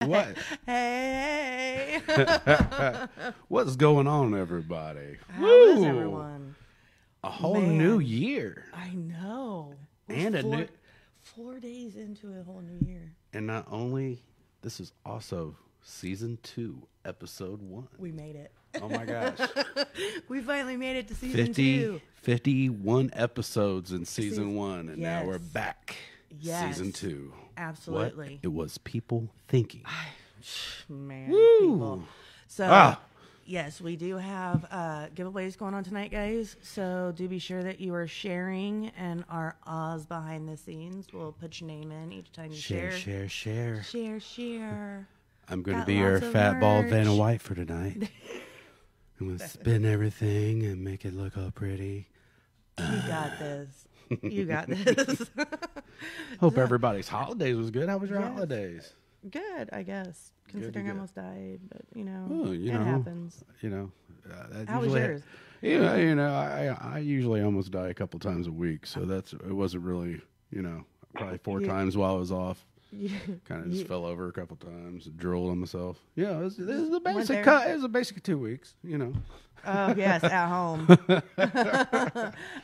What? Hey. What's going on, everybody? How is Woo! everyone? A whole Man. new year, I know. We're And a new- four days into a whole new year. and not only this is also season two, episode one. We made it. Oh my gosh, We finally made it to season 50, two. 51 episodes in season Season- one, and now we're back. Yes. Season two. Absolutely. What it was people thinking. Man, Woo. people. So, Ah. yes, we do have uh, giveaways going on tonight, guys. So do be sure that you are sharing and our Oz behind the scenes. We'll put your name in each time you Share, share. share, share. Share, share. I'm going to be your fat bald Vanna merch. White for tonight. I'm going to spin everything and make it look all pretty. You got this. You got this. Hope everybody's holidays was good. How was your Yes. holidays? Good, I guess. Considering I good. almost died, but you know, Oh, you it know, happens. You know, uh, that How was usually- yours? Yeah, you know, I I usually almost die a couple times a week, so that's it wasn't really, you know, probably four You- times while I was off. Kind of just you- fell over a couple times, drooled on myself. Yeah, it was, it was a basic. It was a basic two weeks, you know. Oh yes, at home.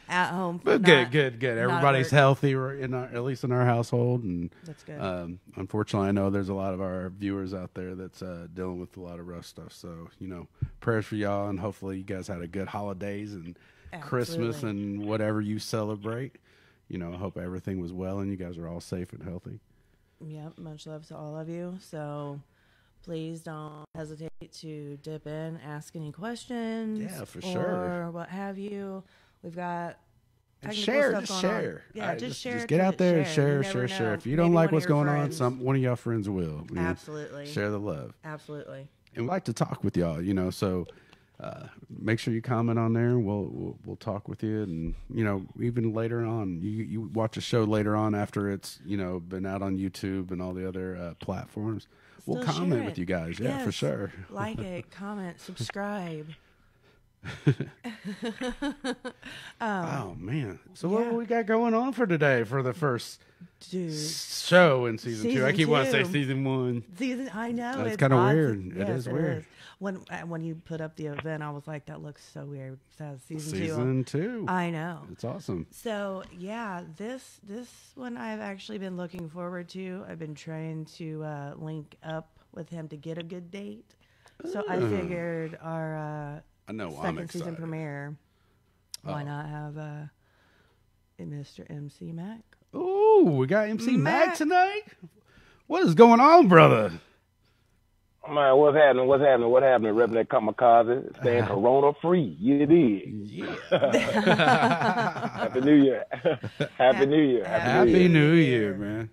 at home. But good, good, good. Everybody's healthy, in our, at least in our household, and That's good. Um, unfortunately, I know there's a lot of our viewers out there that's uh, dealing with a lot of rough stuff. So, you know, prayers for y'all, and hopefully, you guys had a good holidays and Christmas and whatever you celebrate. You know, I hope everything was well and you guys are all safe and healthy. Yep, much love to all of you. So please don't hesitate to dip in, ask any questions. Yeah, for or sure. what have you. We've got And share, just on. share. Yeah, right, just, share. Just get out there and You share, share, share. If you don't Maybe like what's going on, some one of y'all friends will. know, Absolutely. share the love. Absolutely. and we like to talk with y'all. You know, so uh, make sure you comment on there. We'll, we'll we'll talk with you, and you know, even later on, you you watch a show later on after it's you know been out on YouTube and all the other uh, platforms. we'll comment with you guys. Yeah, for sure. Like it, comment, subscribe. oh man! So what we got going on for today for the first Dude. show in season, two? I keep wanting to say season one. Season, I know That's it's kinda odd. weird. It Yes, is weird. When uh, when you put up the event, I was like, "That looks so weird." So season, Season two. two. I know. it's awesome. So yeah, this this one I've actually been looking forward to. I've been trying to uh, link up with him to get a good date. So I Oh. figured our uh, I know. I'm second season premiere. Why Oh. not have uh, Mr. MC Mack? Oh, we got MC Mack Mack. tonight. What is going on, brother? Man, what's happening? What's happening? What happening? Repping that kamikaze, staying corona free. You dig? Yeah. Happy New Year. Happy New Year. Happy, Happy New Year. New New Year, Year. man.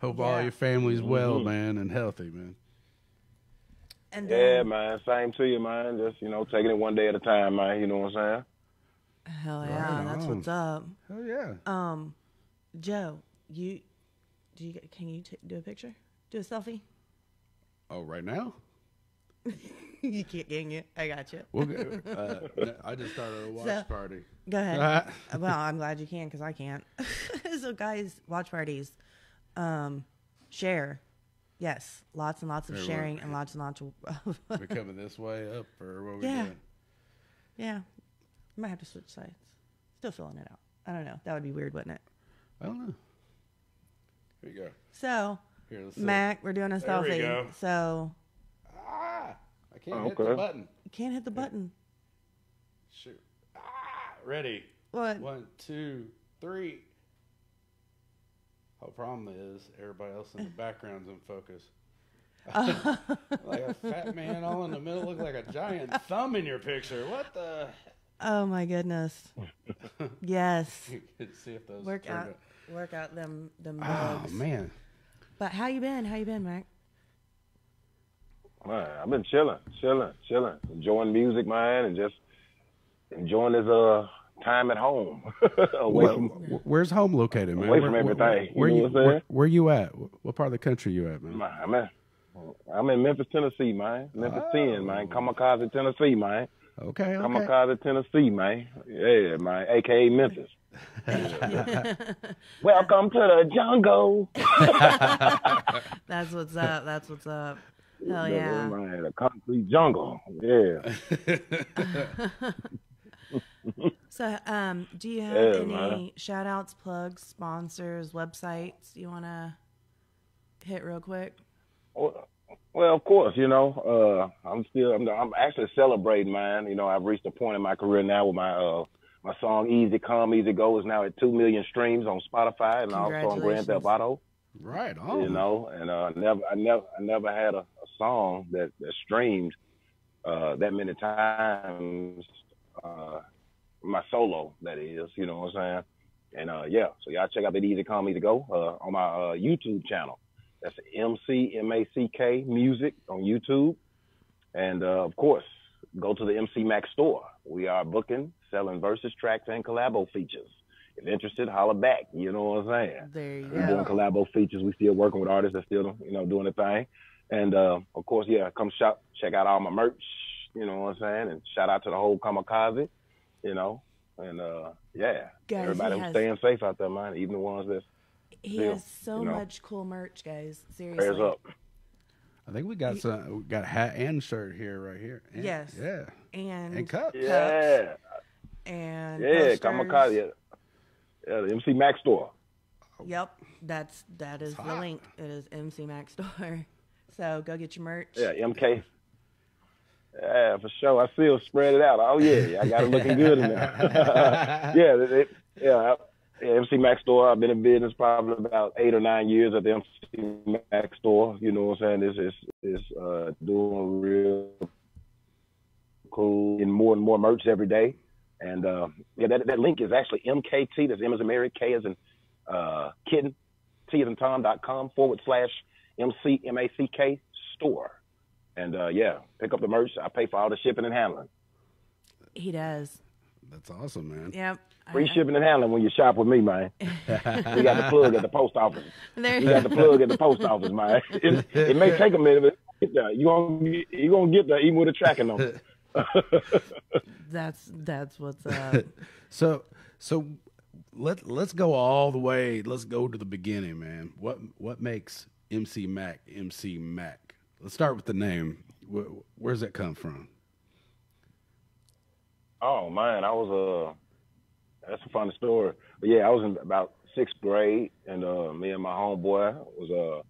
Hope all your family's well, Mhm. man, and healthy, man. And Yeah, man. Same to you, man. Just, you know, taking it one day at a time, man. You know what I'm saying? hell yeah, Right that's on. what's up. Oh yeah. Um, Joe, you do you can you t- do a picture? Do a selfie? Oh, right now? you can't gang it. I got you. We'll uh, I just started a watch So- party. Go ahead. Uh, well, I'm glad you can because I can't. so, guys, watch parties. Um, share. Yes, lots and lots of Everyone. sharing and lots and lots of. we're coming this way up, or what we Yeah. doing? yeah, I might have to switch sides. Still filling it out. I don't know. That would be weird, wouldn't it? I don't know. Here you go. So, Here, let's see. Mack, we're doing a There we selfie. go. So, Ah, I can't hit the Okay. button. you can't hit the button. Shoot. Ah, ready. What? One, two, three. Whole problem is everybody else in the background's in focus. like a fat man all in the middle, look like a giant thumb in your picture. What the? Oh my goodness. yes. You can see if those Work turned out, work out them them Oh bugs. man, But how you been? How you been, Mack? Man, I've been chilling, chilling, chilling, enjoying music, man, and just enjoying this uh time at home away Where- from. where's home located, man? Away from Where- where- everything, you Where, know you what I'm where, where you at? What part of the country you at, man? Man, I'm in, I'm in Memphis, Tennessee, man. Memphis 10, man. Kamikaze, Tennessee, man. Okay, okay. Kamikaze, Tennessee, man. Yeah, man. AKA Memphis. Welcome to the jungle. That's what's up. That's what's up. Hell Yeah, the concrete jungle. Yeah. So, um, do you have Yeah, any man. shout outs, plugs, sponsors, websites you want to hit real quick? Well, well, of course, you know, uh, I'm still, I'm, I'm actually celebrating mine. You know, I've reached a point in my career now where my, uh, my song "Easy Come, Easy Go" is now at two million streams on Spotify and also on Grand Theft Congratulations. Auto. right on. You know, and uh, never, I never, I never had a, a song that, that streamed uh, that many times. Uh, my solo, that is. You know what I'm saying? And uh, yeah, so y'all check out that Easy Come, Easy Go uh, on my uh, YouTube channel. That's M C M A C K Music on YouTube. And uh, of course, go to the MC Mack store. We are booking, selling versus tracks and collabo features. If interested, holler back. You know what I'm saying? There you We're doing collabo features. We still working with artists that still, you know, doing the thing. And uh, of course, yeah, come shop, check out all my merch. You know what I'm saying? And shout out to the whole Kamikaze. You know, and uh, yeah, Guys, everybody he who's has- staying safe out there, man. Even the ones that He still, has so you know. much cool merch, guys. Seriously. prayers up. I think we got some. We got hat and shirt here, right here. And- Yes. Yeah. And And cup. Yeah, and yeah, posters. Kamikaze. Yeah. yeah, the MC Mack store. Yep, that's that is the link. It is MC Mack Store. So go get your merch. Yeah, MK. Yeah, for sure. I still spread it out. Oh yeah, I got it looking good in there. yeah, it, it- yeah, yeah. MC Mack store. I've been in business probably about eight or nine years at the MC Mack store. You know what I'm saying? This is is uh, doing real cool and more and more merch every day. And uh, yeah, that that link is actually MKT. That's M as in Mary, K as in uh, kitten, T as in Tom dot com forward slash MC M A C K store. And uh, yeah, pick up the merch. I pay for all the shipping and handling. He does. That's awesome, man. Yep. Free shipping and handling when you shop with me, man. we got the plug at the post office. There We got the plug at the post office, man. It, it may take a minute, but get there. You gonna you gonna get there even with a tracking number. That's that's what's up. So so let let's go all the way. Let's go to the beginning, man. What what makes MC Mack MC Mack? Let's start with the name. Where, where's that come from? Oh man, I was uh that's a funny story. But yeah, I was in about sixth grade and uh me and my homeboy was uh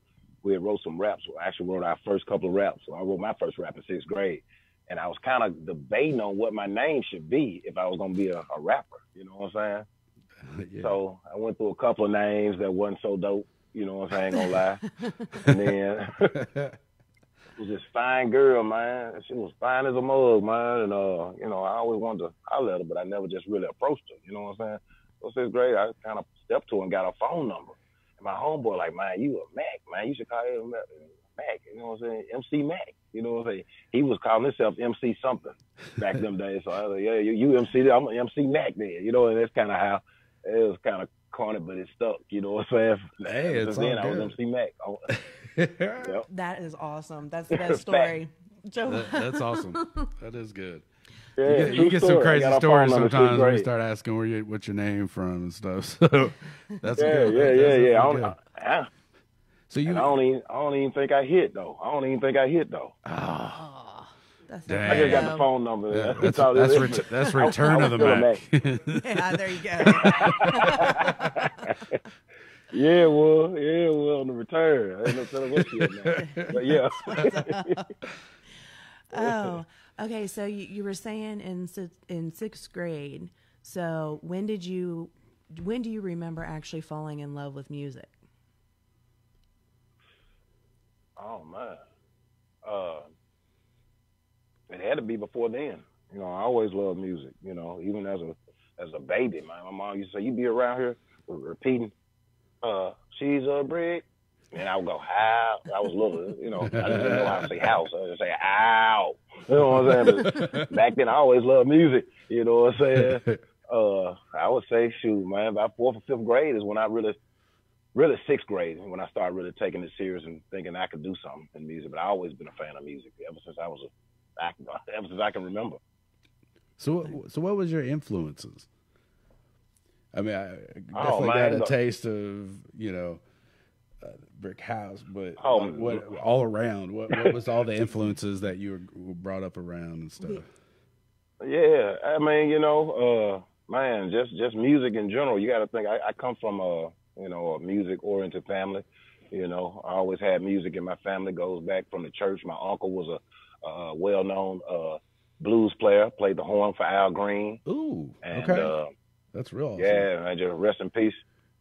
we had wrote some raps. We actually wrote our first couple of raps. So I wrote my first rap in sixth grade. And I was kind of debating on what my name should be if I was gonna be a, a rapper. You know what I'm saying? Yeah. So I went through a couple of names that wasn't so dope. You know what I'm saying? Gonna lie. and then it was this fine girl, man. She was fine as a mug, man. And uh, you know, I always wanted to holler at her, but I never just really approached her. You know what I'm saying? So sixth grade, I kind of stepped to her and got her phone number. And my homeboy, like, man, you a Mac, man. You should call him Mack. You know what I'm saying? MC Mack. You know what I'm saying? He was calling himself MC something back them days. So I was like, yeah, you, you MC, I'm MC Mack then. You know, and that's kind of how it was kind of corny, but it stuck. You know what I'm saying? Hey, it's Since then, all I was. MC Mack. Yep. that is awesome. That's the best story. That- that's awesome. That is good. Yeah, you get, you get some crazy stories phone number, sixth sometimes when you start asking where you what's your name from and stuff. So that's Yeah, good. yeah, That's yeah, yeah. I definitely don't, good. I, So you and I don't even, I don't even think I hit though. I don't even think I hit though. Ah, that's Dang. I just got the phone number. yeah, That's, that's all that's, ret- that's I- I return was of the still Mac. Yeah, there you go. Yeah, well, yeah, well, on the return. I ain't no telling what she at now. But yeah. oh, okay. So you, you were saying in in sixth grade. So when did you when do you remember actually falling in love with music? Oh man. Uh, it had to be before then. You know, I always loved music. You know, even as a as a baby, man. My mom used to say, "You be around here repeating, uh, she's a brick." And I would go, how? I was little, you know, I didn't know how to say house. I would just say, ow. You know what I'm saying? But back then, I always loved music. You know what I'm saying? Uh, I would say, shoot, man, about fourth or fifth grade is when I really, really sixth grade when I started really taking it serious and thinking I could do something in music. But I always been a fan of music ever since I was a, ever since I can remember. So what- so what was your influences? I mean, I Oh, definitely man, got a taste of you know uh, brick house, but Oh, like, what all around? What what was all the influences that you were were brought up around and stuff? Yeah, I mean, you know, uh, man, just just music in general. You got to think. I, I come from a you know a music oriented family. You know, I always had music in my family. Goes back from the church. My uncle was a, a well known uh, blues player. Played the horn for Al Green. Ooh, And okay, uh, that's real. Awesome. yeah, man, just rest in peace.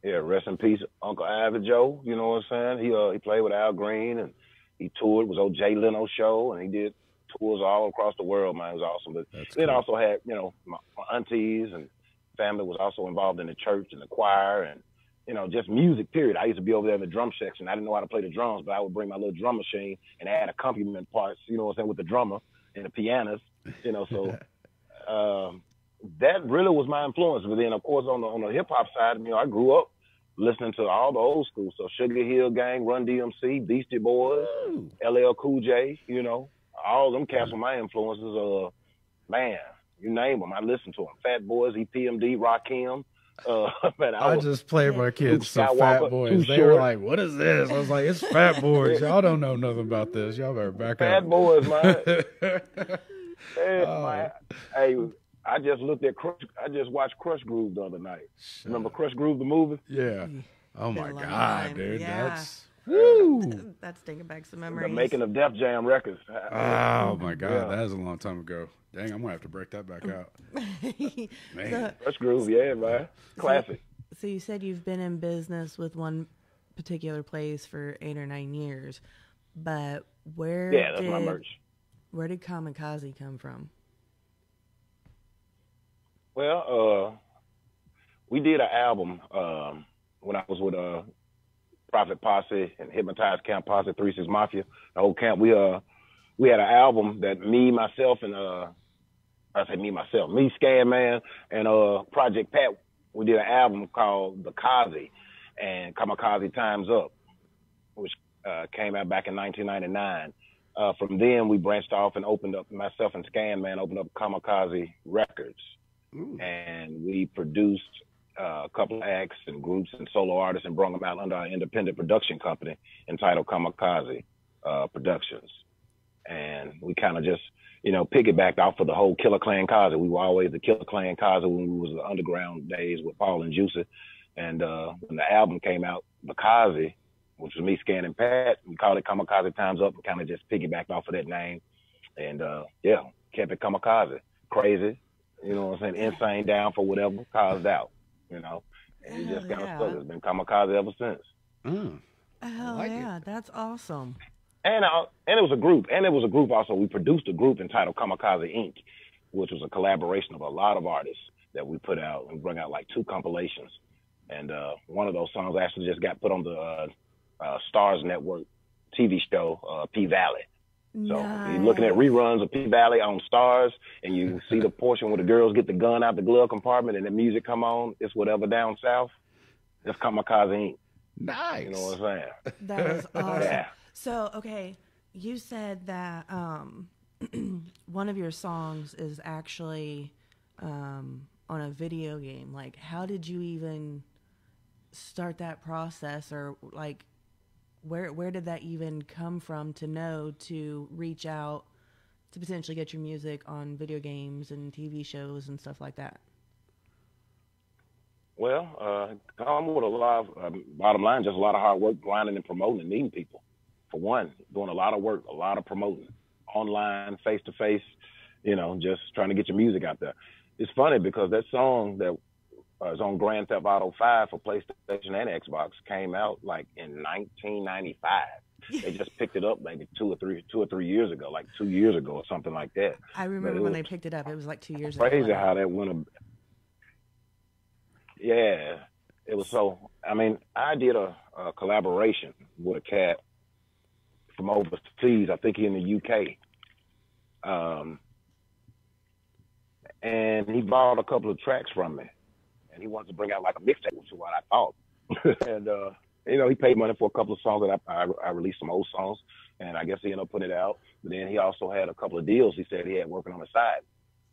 Yeah, rest in peace, Uncle Ivy Joe. You know what I'm saying? He uh, he played with Al Green and he toured. It was old Jay Leno show, and he did tours all across the world. Man, it was awesome. But That's then cool. also had you know my, my aunties and family was also involved in the church and the choir and you know just music. Period. I used to be over there in the drum section. I didn't know how to play the drums, but I would bring my little drum machine and add accompaniment parts. You know what I'm saying with the drummer and the pianist. You know so. um, that really was my influence. But then, of course, on the on the hip hop side, you know, I grew up listening to all the old school. So Sugar Hill Gang, Run DMC, Beastie Boys, Ooh. LL Cool J. You know, all them cats were my influences. Uh, man, you name them, I listened to them. Fat Boys, EPMD, Rakim. Uh, man, I, I was, just played my kids some Fat Boys. They were like, "What is this?" I was like, "It's Fat Boys. Y'all don't know nothing about this. Y'all better back Fat up." Fat Boys, man. Yeah, Oh. man. Hey, I just looked at Krush. I just watched Krush Groove the other night. Remember Krush Groove the movie? Yeah. Oh my god, time. dude. Yeah. That's woo. That's taking back some memories. The making of Def Jam records. Oh my god, Yeah. that is a long time ago. Dang, I'm gonna have to break that back out. Man. so, Krush Groove, yeah, man. Classic. so you said you've been in business with one particular place for eight or nine years, but where Yeah, that's did my merch. where did Kamikaze come from? Well, uh, we did an album um, when I was with uh, Prophet Posse and Hypnotized Camp Posse, Three Six Mafia, the whole camp. We uh, we had an album that me, myself, and uh, I say me, myself, me, Scan Man, and uh, Project Pat. We did an album called The Kazi and Kamikaze Times Up, which uh, came out back in 1999. Uh, from then, we branched off and opened up, myself and Scan Man opened up Kamikaze Records Ooh. and we produced uh, a couple of acts and groups and solo artists and brought them out under our independent production company entitled Kamikaze uh, Productions. And we kind of just, you know, piggybacked off of the whole Killer Clan Kazi. We were always the Killer Clan Kazi when we was the underground days with Paul and Juicy. And uh, when the album came out, Kazi, which was me, scanning Pat, we called it Kamikaze Times Up and kind of just piggybacked off of that name. And uh, yeah, kept it Kamikaze. Crazy, you know what I'm saying? Insane, down for whatever, caused out, you know. And it just Hell kind of yeah. stuck. It's been kamikaze ever since. Oh. Hell like it. yeah, that's awesome. And uh, and it was a group, and it was a group also. We produced a group entitled Kamikaze Inc., which was a collaboration of a lot of artists that we put out and bring out like two compilations. And uh, one of those songs actually just got put on the uh, uh, Starz Network TV show, uh, P Valley. So you're looking at reruns of P Valley on Starz, and you see the portion where the girls get the gun out the glove compartment, and the music come on. It's whatever down south. It's Kamikaze Inc. Nice. You know what I'm saying? That is awesome. Yeah. So, okay, you said that um, one of your songs is actually um, on a video game. Like, how did you even start that process, or like, where where did that even come from to know to reach out to potentially get your music on video games and TV shows and stuff like that? Well, uh, come with a lot of, um, bottom line, just a lot of hard work, grinding and promoting and meeting people. For one, doing a lot of work, a lot of promoting, online, face to face, you know, just trying to get your music out there. It's funny because that song that uh, is on Grand Theft Auto 5 for PlayStation and Xbox came out like in 1995. They just picked it up maybe two or three, two or three years ago, like two years ago or something like that. I remember when they picked it up. It was like two years ago. crazy how that went. A, yeah, it was so. I mean, I did a, a collaboration with a cat from overseas. I think he in the UK. Um, and he borrowed a couple of tracks from me, and he wanted to bring out like a mixtape, which is what I thought. and uh, you know, he paid money for a couple of songs that I, I, I released some old songs, and I guess he ended up putting it out. But then he also had a couple of deals. He said he had working on the side.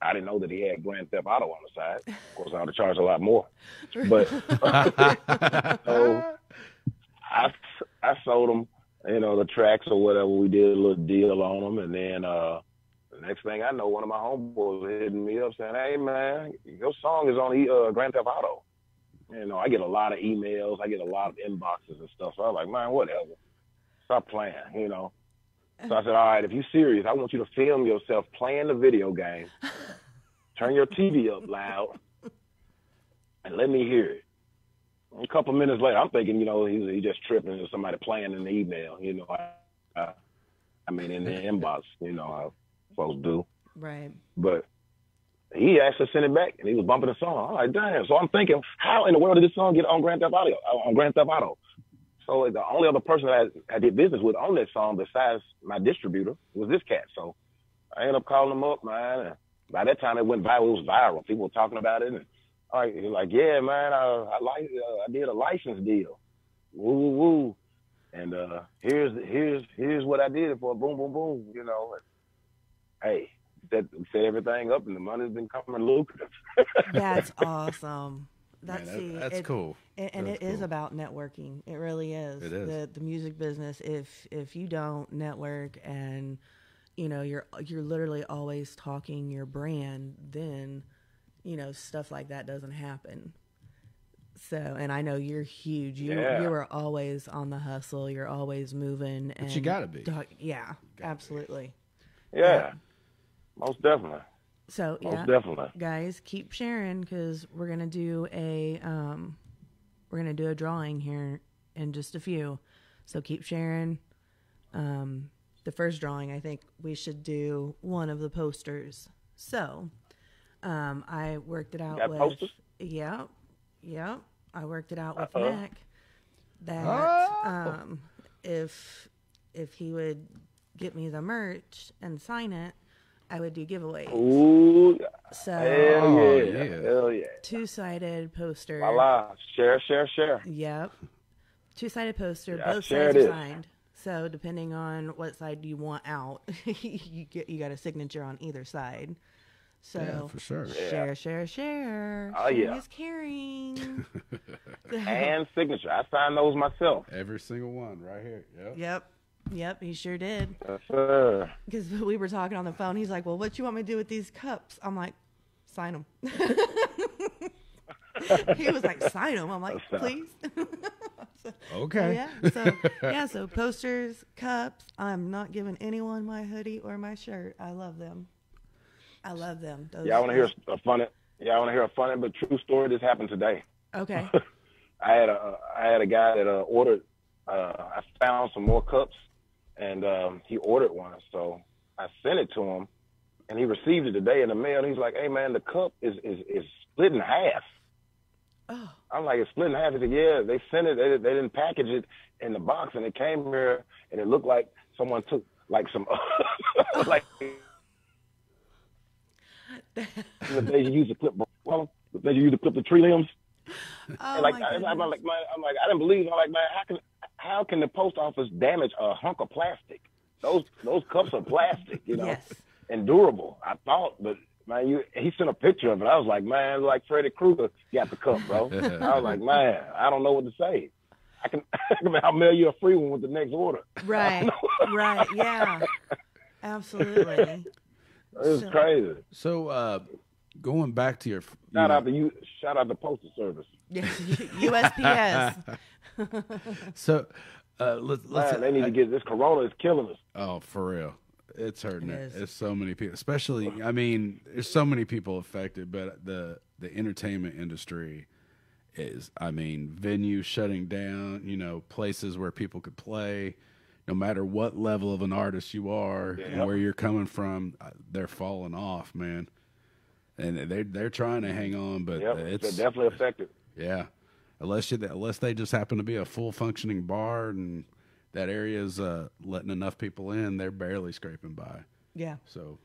I didn't know that he had Grand Theft Auto on the side. Of course, I would have charged a lot more. But so I I sold him, you know, the tracks or whatever. We did a little deal on them, and then uh, next thing I know, one of my homeboys was hitting me up saying, "Hey man, your song is on uh, Grand Theft Auto." You know, I get a lot of emails, I get a lot of inboxes and stuff. So I was like, man, whatever. Stop playing, you know. So I said, all right, if you're serious, I want you to film yourself playing the video game. Turn your TV up loud and let me hear it. A couple minutes later, I'm thinking, you know, he's he just tripping or somebody playing in the email, you know. I, I, I mean, in the inbox, you know folks do. Right. But he actually sent it back and he was bumping the song. I'm like, damn. So I'm thinking, how in the world did this song get on Grand Theft Auto? uh, On Grand Theft Auto. So the only other person that I, I did business with on that song besides my distributor was this cat. So I ended up calling him up, man. And by that time it went viral. It was viral. People were talking about it. And he was like, yeah, man, I, I like, uh, I did a license deal. Woo, woo, woo. And uh, here's here's here's what I did for. Boom, boom, boom. You know. And, hey, set set everything up, and the money's been coming lucrative. That's awesome. That's Man, that- see, that's it- cool. And, and That's it is cool. about networking. It really is. It is. The the music business. If if you don't network and you know you're you're literally always talking your brand, then you know stuff like that doesn't happen. So, and I know you're huge. You Yeah. you are always on the hustle. You're always moving. And you gotta be. talk- yeah, absolutely. Yeah, most definitely, So most yeah, definitely. guys keep sharing because we're gonna do a um we're gonna do a drawing here in just a few so keep sharing um the first drawing i think we should do one of the posters so um i worked it out with posters? yeah yeah i worked it out with Uh-oh. mac that Oh. um if if he would get me the merch and sign it i would do giveaways Ooh, so hell Oh, yeah. yeah. hell yeah. two sided poster. Voila, share, share, share. Yep. Two sided poster. Yeah, both sides are signed. So depending on what side you want out, you get you got a signature on either side. So Yeah, for sure. share, share, share. Oh, Sharing yeah. is caring. And signature. I signed those myself. Every single one right here. Yep. yep. Yep, he sure did. Yes, sir. Because we were talking on the phone. He's like, "Well, what you want me to do with these cups?" I'm like, "Sign them." he was like, "Sign them." I'm like, That's, "Please." Okay. Yeah. So yeah. So posters, cups. I'm not giving anyone my hoodie or my shirt. I love them. I love them. Those, Y'all want to hear a funny? Y'all want to hear a funny but true story? This happened today. Okay. I had a I had a guy that uh, ordered. Uh, I found some more cups, and um, he ordered one. So I sent it to him, and he received it today in the mail. And he's like, "Hey man, the cup is is is split in half." Oh. I'm like, "It's split in half." He said, "Yeah, they sent it. They, they didn't package it in the box, and it came here, and it looked like someone took like some like the days you use to clip well, the days you use to clip the tree limbs." Oh And like, my I, I'm like, man, I'm like, I didn't believe. I'm like, man, how can how can the post office damage a hunk of plastic? Those those cups are plastic, you know, Yes. and durable. I thought, but man, you he sent a picture of it. I was like, man, like Freddy Krueger got the cup, bro. I was like, man, I don't know what to say. I can, I'll mail you a free one with the next order. Right. right. Yeah. Absolutely. It's So- crazy. So uh, going back to your you Shout know, out to you. Shout out to postal service. Yes. USPS. So uh, let's let's Man, they need to get this. Corona is killing us. Oh, for real. It's hurting It it. is. It's so many people, especially. I mean, there's so many people affected, but the the entertainment industry is. I mean, venues shutting down. You know, places where people could play. No matter what level of an artist you are and where you're coming from, uh, they're falling off, man. And they they're trying to hang on, but Yep, it's they're definitely affected. yeah, unless you unless they just happen to be a full functioning bar and that area is uh, letting enough people in, they're barely scraping by. yeah. So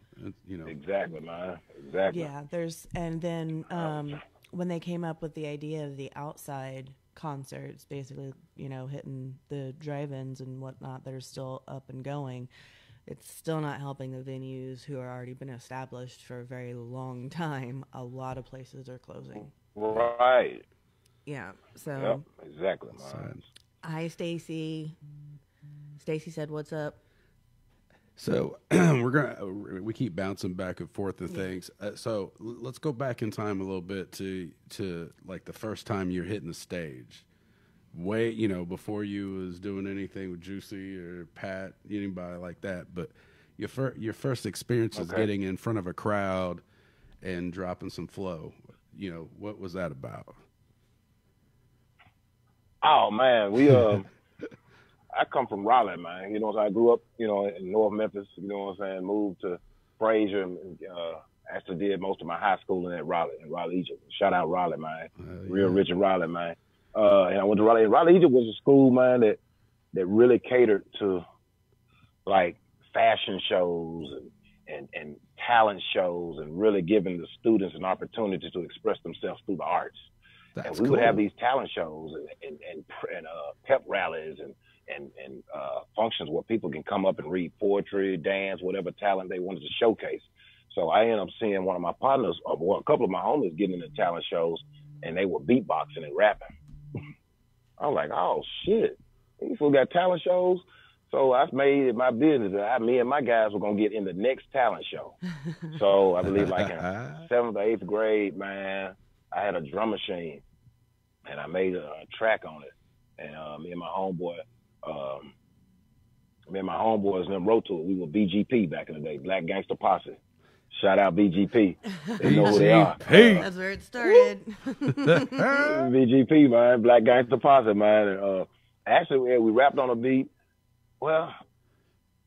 you know, Exactly, man. Exactly. Yeah, there's and then um, when they came up with the idea of the outside concerts, basically, you know, hitting the drive-ins and whatnot that are still up and going, it's still not helping the venues who are already been established for a very long time. A lot of places are closing. Right. Yeah. So, Yep. Exactly. man. Hi, Stacy. Stacy said, "What's up?" So we're gonna we keep bouncing back and forth to things. Uh, so l- let's go back in time a little bit to to like the first time you're hitting the stage. Way you know before you was doing anything with Juicy or Pat anybody like that, but your fir- your first experience is Okay. getting in front of a crowd and dropping some flow. You know what was that about? Oh man, we uh, I come from Raleigh, man. You know, so I grew up, you know, in North Memphis. You know what I'm saying? Moved to Frayser, and uh, actually did most of my high schooling at Raleigh, in Raleigh, Egypt. Shout out Raleigh, man. Uh, Real in Raleigh, man. Uh, and I went to Raleigh. Raleigh, Egypt was a school, man, that that really catered to like fashion shows and and, and talent shows, and really giving the students an opportunity to express themselves through the arts That's and we would have these talent shows and and and, and uh, pep rallies and and and uh, functions where people can come up and read poetry, dance, whatever talent they wanted to showcase. So I ended up seeing one of my partners, or well, a couple of my homies, getting into talent shows, and they were beatboxing and rapping. I was like, oh shit, these people got talent shows. So I made it my business that I, me and my guys were gonna get in the next talent show. so I believe like in seventh or eighth grade, man, I had a drum machine and I made a, a track on it. And uh, me and my homeboy, um, me and my homeboys and them wrote to it. We were BGP back in the day, Black Gangster Posse. Shout out BGP. They know who they are. BGP. That's where it started. BGP, man, Black Gangster Posse, man. And, uh, actually, yeah, we rapped on a beat. Well,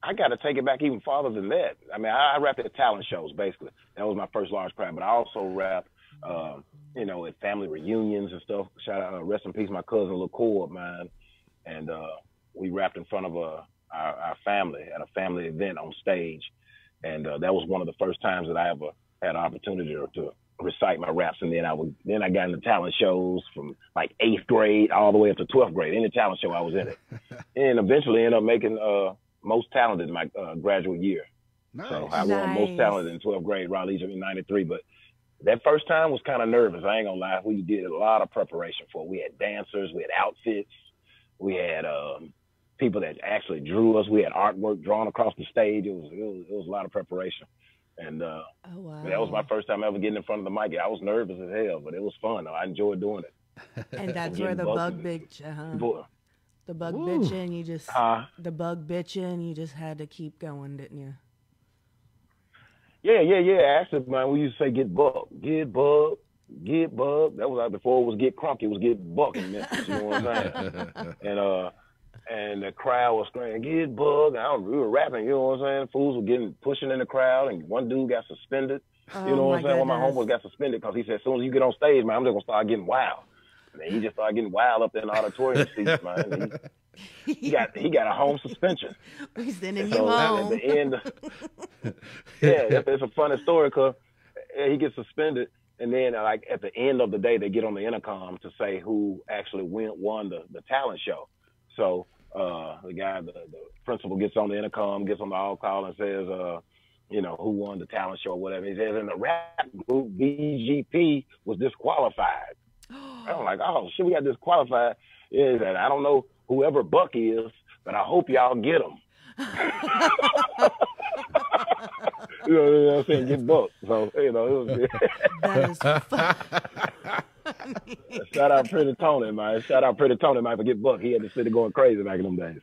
I got to take it back even farther than that. I mean, I, I rapped at talent shows, basically. That was my first large crowd. But I also rapped, um, you know, at family reunions and stuff. Shout out, uh, rest in peace, my cousin LaCour, man. And uh, we rapped in front of uh, our, our family at a family event on stage. And uh, that was one of the first times that I ever had an opportunity to, to recite my raps. And then I would, then I got into talent shows from like eighth grade all the way up to 12th grade. Any talent show, I was in it. and eventually ended up making uh, most talented in my uh, graduate year. Nice. So I won most talented in 12th grade, Raleigh in 93. But that first time was kind of nervous. I ain't gonna lie. We did a lot of preparation for it. We had dancers, we had outfits, we had um, people that actually drew us. We had artwork drawn across the stage. It was it was, it was a lot of preparation. And uh, oh wow. that was my first time ever getting in front of the mic. I was nervous as hell, but it was fun. I enjoyed doing it. and that's where the bug bitch. Boy, the bug Woo. bitching. You just uh, the bug bitching. You just had to keep going, didn't you? Yeah, yeah, yeah. Actually, man, we used to say get buck, get buck, get buck. That was like before it was get crunk. It was get bucked in Memphis. You know what I'm saying? and uh, and the crowd was screaming, "Get buck. And I was, we were rapping. You know what I'm saying? Fools were getting pushing in the crowd, and one dude got suspended. Oh, you know what I'm my saying? One of my goodness. homeboys got suspended because he said, "As soon as you get on stage, man, I'm just gonna start getting wild." And then he just started getting wild up in the auditorium seats, man. He, he got he got a home suspension. We sending you So at home. the end, yeah, it's, it's a funny story because he gets suspended, and then uh, like at the end of the day, they get on the intercom to say who actually win, won the, the talent show. So uh, the guy, the, the principal, gets on the intercom, gets on the all call, and says, uh, you know, who won the talent show or whatever. He says, in the rap group, BGP was disqualified. I'm like, oh shit, we got disqualified. He said, I don't know whoever Buck is, but I hope y'all get him. you know, what I'm saying? Get Buck. So, you know, it was that is fun. shout out Pretty Tony, man. Shout out Pretty Tony, man, for get Buck. He had the city going crazy back in them days.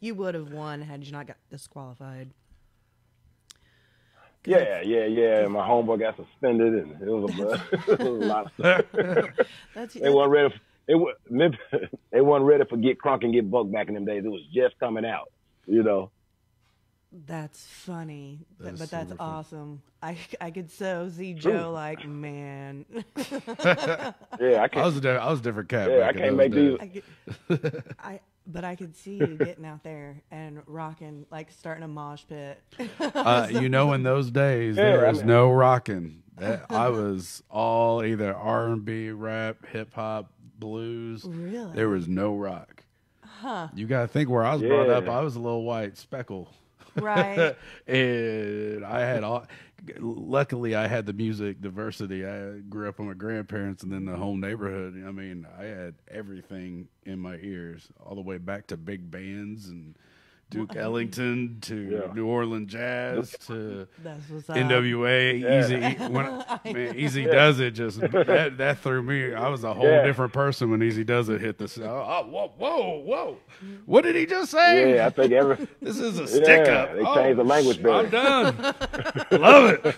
you would have won had you not got disqualified. Yeah, yeah, yeah. My homeboy got suspended, and it was a, it was a lot of stuff. That's They weren't ready. For, it was, they weren't ready for get crunk and get buck back in them days. It was just coming out, you know. That's funny, That Th- but that's funny. awesome. I I could so see True. Joe like, man, Yeah, I I can't. was a, di- I was a different cat. Yeah, I back in can't make days. these. I, could, I but I could see you getting out there and rocking, like starting a mosh pit. Uh, you know, in those days, Yeah, there I was mean- no rocking. That, I was all either R and B, rap, hip hop, blues. Really? There was no rock. Huh. You got to think where I was brought up. I was a little white speckle. Right. and I had all. Luckily, I had the music diversity. I grew up with my grandparents, and then the whole neighborhood. I mean, I had everything in my ears, all the way back to big bands and Duke Ellington to Yeah. New Orleans jazz to That's what's. NWA. Easy, when, man, Eazy-Duz-It. Just that, that threw me. I was a whole Yeah. different person when Eazy-Duz-It hit the. s- Oh, oh, whoa, whoa, whoa! What did he just say? Yeah, I think every This is a stick up. they changed the language I'm done. Love it.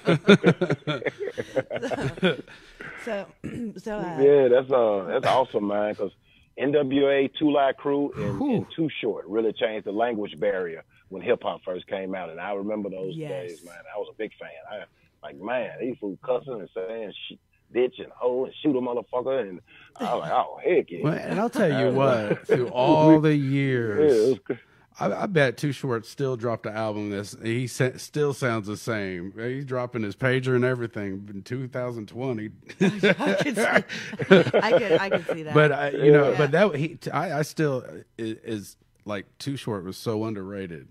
So, so uh, Yeah, that's uh that's awesome, man. Because NWA, Two Live Crew, and, Whew. and Too Short really changed the language barrier when hip hop first came out, and I remember those Yes. days, man. I was a big fan. I like, man, these fools cussing and saying sh- bitch and hoe and shoot a motherfucker, and I was like, oh heck yeah. Well, and I'll tell you what, through all the years, was good. I, I bet Too Short still dropped an album This he sa- still sounds the same. He's dropping his pager and everything in 2020. I could see, I could, I could see that. but I, you know, Yeah. but that he, I, I still is, is like Too Short was so underrated.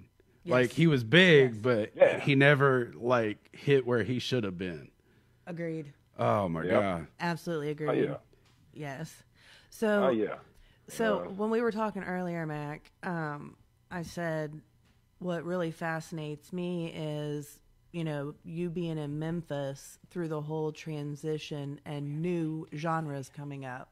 Like he was big, Yes. but Yeah. he never like hit where he should have been. agreed. Oh my Yep. god! Absolutely agreed. Oh yeah, Yes. So, oh yeah. so Yeah. when we were talking earlier, Mack, um, I said what really fascinates me is you know you being in Memphis through the whole transition and new genres coming up.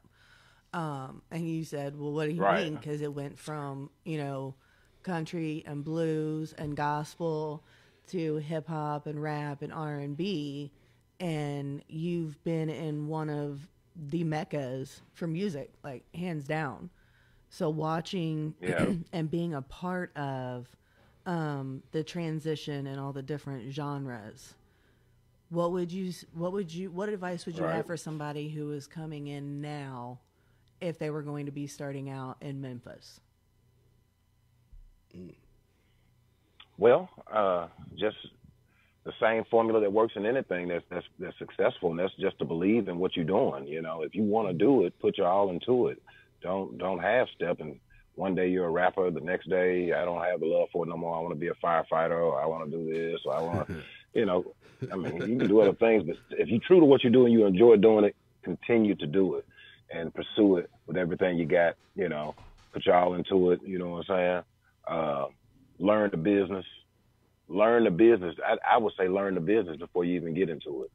Um, and you said, well, what do you Right. mean? Because it went from you know country and blues and gospel to hip hop and rap and R and B, and you've been in one of the meccas for music, like hands down. So watching Yeah. and being a part of um, the transition and all the different genres, what would you what would you what advice would you Right. have for somebody who is coming in now if they were going to be starting out in Memphis? Well, uh, just the same formula that works in anything that's that's that's successful, and that's just to believe in what you're doing. You know, if you want to do it, put your all into it. Don't don't half step. And one day you're a rapper, the next day I don't have the love for it no more. I want to be a firefighter, or I want to do this, or I want to, you know. I mean, you can do other things, but if you're true to what you're doing, you enjoy doing it. Continue to do it and pursue it with everything you got. You know, put y'all into it. You know what I'm saying? Uh, learn the business. Learn the business. I, I would say learn the business before you even get into it.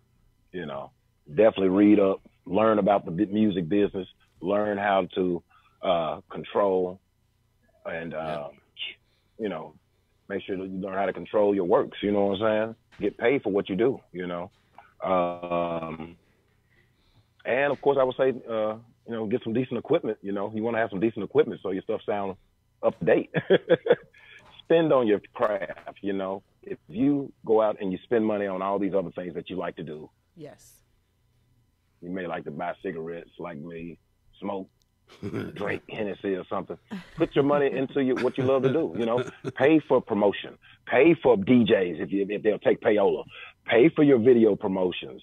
You know, definitely read up, learn about the music business, learn how to uh, control, and uh, you know, make sure that you learn how to control your works. You know what I'm saying? Get paid for what you do. You know, um, and of course, I would say, uh, you know, get some decent equipment. You know, you want to have some decent equipment so your stuff sounds up to date. spend on your craft. You know, if you go out and you spend money on all these other things that you like to do, Yes. you may like to buy cigarettes like me, smoke, drink Hennessy or something. Put your money into your, what you love to do. You know, pay for promotion, pay for DJs if you if they'll take payola, pay for your video promotions,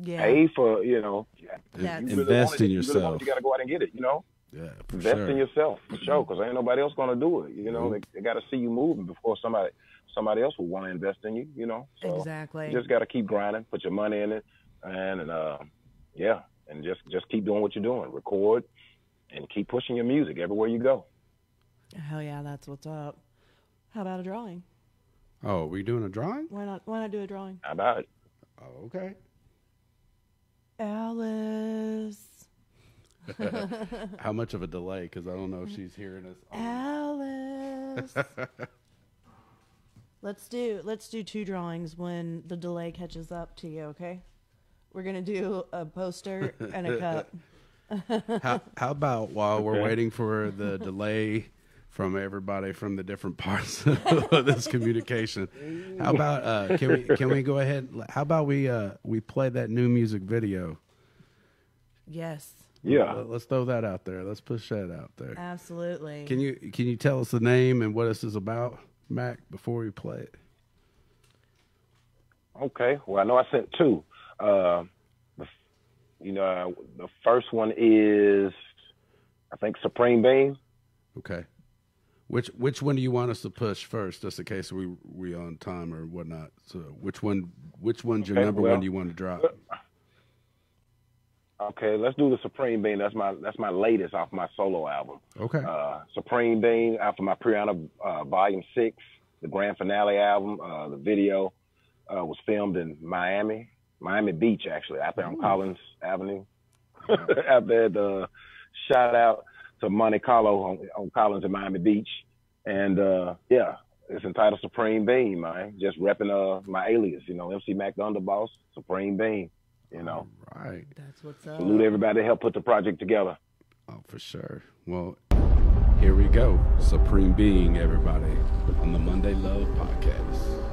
Yeah. pay for you know. That's- you really Invest want in it, you really yourself. it, You got to go out and get it. You know. Yeah, for invest sure. in yourself for sure because ain't nobody else gonna do it you know they, they got to see you moving before somebody somebody else will want to invest in you you know so Exactly. you just got to keep grinding put your money in it and, and uh yeah and just just keep doing what you're doing record and keep pushing your music everywhere you go Hell yeah, that's what's up. How about a drawing? Oh, we doing a drawing? Why not? Why not do a drawing? how about it Oh, okay. Alice. How much of a delay? Because I don't know if she's hearing us. Alice. let's do let's do two drawings when the delay catches up to you, okay? We're gonna do a poster and a cup. how, how about while we're Okay. waiting for the delay from everybody from the different parts of this communication? How about uh, can we can we go ahead? How about we uh, we play that new music video? Yes, yeah Let- Let's throw that out there. Let's push that out there. absolutely. Can you can you tell us the name and what this is about, Mack, before we play it? okay well i know i sent two uh you know the first one is i think Supreme Being Okay. Which which one do you want us to push first, just in case we we on time or whatnot? So which one which one's your Okay, number well, one you want to drop? Okay, let's do the Supreme Being. That's my that's my latest off my solo album. Okay. Uh, Supreme Being after my Priana uh, Volume Six, the grand finale album. Uh, the video uh, was filmed in Miami, Miami Beach actually, out there on Collins Avenue. out there, the shout out to Monte Carlo on, on Collins in Miami Beach, and uh, yeah, it's entitled Supreme Being, man. Just repping uh my alias, you know, MC Mack the Underboss, Supreme Being. You know, All right. That's what's up. salute everybody that helped put the project together. Oh, for sure. Well, here we go. Supreme Being, everybody, on the Monday Love Podcast.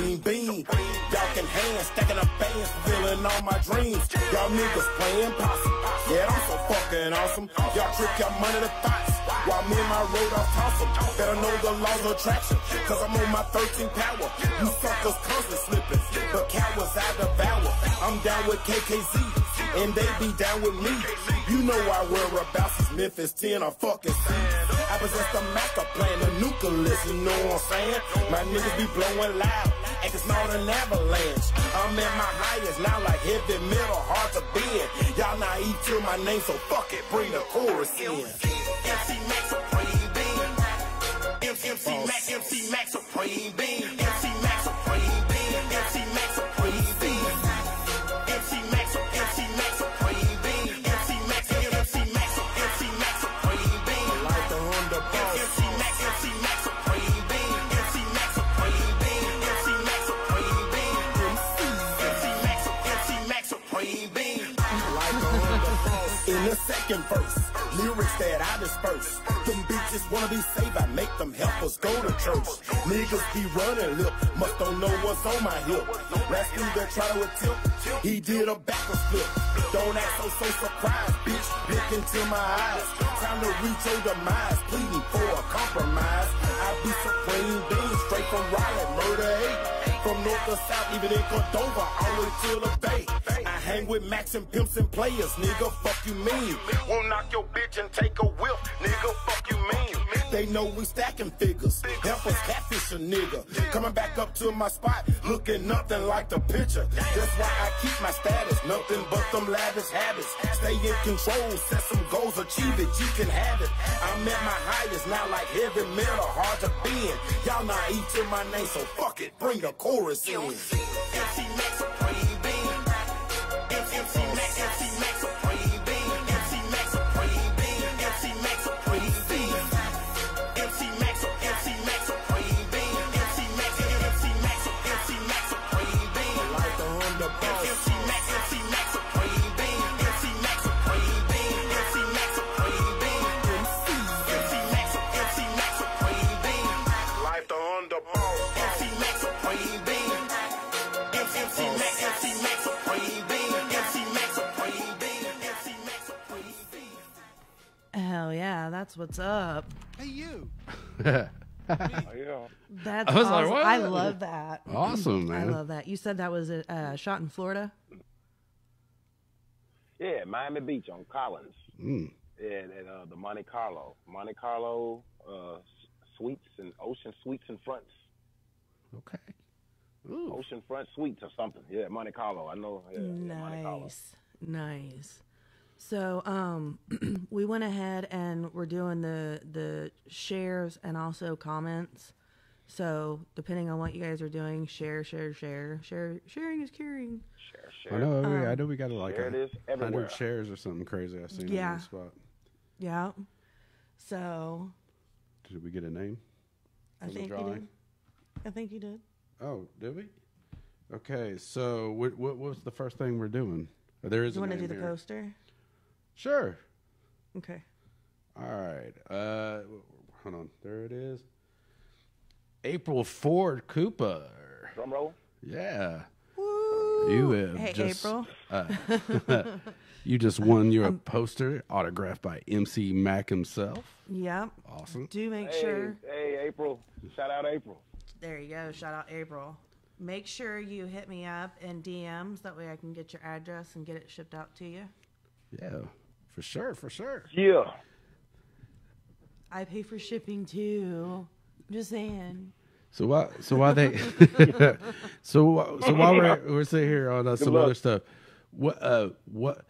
Be supreme beam. Y'all can hand stacking up bands, fulfilling all my dreams. Y'all niggas playing possum. Yeah, I'm so fucking awesome. Y'all trick your money to thoughts. While me and my road off toss 'em. Better know the laws of attraction. Cause I'm on my 13 power. You suckers constantly slipping. But cowards I devour. I'm down with KKZ. And they be down with me. You know our whereabouts is Memphis 10 or fucking. I possess the Maca plan, the nucleus, you know what I'm saying? My niggas be blowing loud, acting small than avalanche. I'm at my highest now, like heavy metal, hard to bend. Y'all naive to my name, so fuck it, bring the chorus in. MC Max Supreme Being. MC Max, MC Max Supreme Being. MC second verse, lyrics that I disperse. Them bitches wanna be saved, I make them help us go to church. Niggas be running lip, must don't know what's on my hip. Last dude that try to attempt, he did a backwards flip. Don't act so so surprised, bitch. Look into my eyes. Time to reach your demise, pleading for a compromise. I be supreme being straight from riot, murder hate. From north to south, even in Cordova, all to the bay. I hang with Max and pimps and players, nigga. Fuck you mean? Won't knock your bitch and take a whip, nigga. Fuck you mean? They know we stacking figures. Help us catfish a nigga. Coming back up to my spot, looking nothing like the picture. That's why I keep my status, nothing but them lavish habits. Stay in control, set some goals, achieve it, you can have it. I'm at my highest now, like heavy metal, hard to bend. Y'all naive to my name, so fuck it, bring the chorus in. MC Max Supreme Being. MC Max, MC Max Hell yeah, that's what's up. Hey, you. Oh, yeah. That's I was like, what? I love that. awesome, man. I love that. You said that was uh, shot in Florida. Yeah, Miami Beach on Collins. Mm. And at uh, the Monte Carlo. Monte Carlo uh, Suites and Ocean Suites and Fronts. Okay. Ooh. Oceanfront Suites or something. Yeah, Monte Carlo. I know. Yeah, yeah, Monte Carlo. Nice, nice. So, um, we went ahead and we're doing the the shares and also comments. So, depending on what you guys are doing, share, share, share, share. Sharing is caring. Share, share. I share. know. I know we got like a it is everywhere. hundred shares or something crazy. I seen Yeah. on the spot. Yeah. So, Did we get a name? I think you did. I think you did. Oh, did we? Okay, so what, what was the first thing we're doing? There is. You want to do the here. poster? Sure. Okay. All right. Uh, hold on. There it is. April Ford Cooper. Drum roll. Yeah. Woo! You have Hey, just, April. You just won your poster autographed by MC Mack himself. Yep. Awesome. Do make Hey, sure. hey, April. Shout out April. There you go. Shout out April. Make sure you hit me up in DMs. That way I can get your address and get it shipped out to you. Yeah, for sure, for sure. Yeah. I pay for shipping too. I'm just saying. So why? So why they? so so while we're we're sitting here on uh, some luck. other stuff, what uh what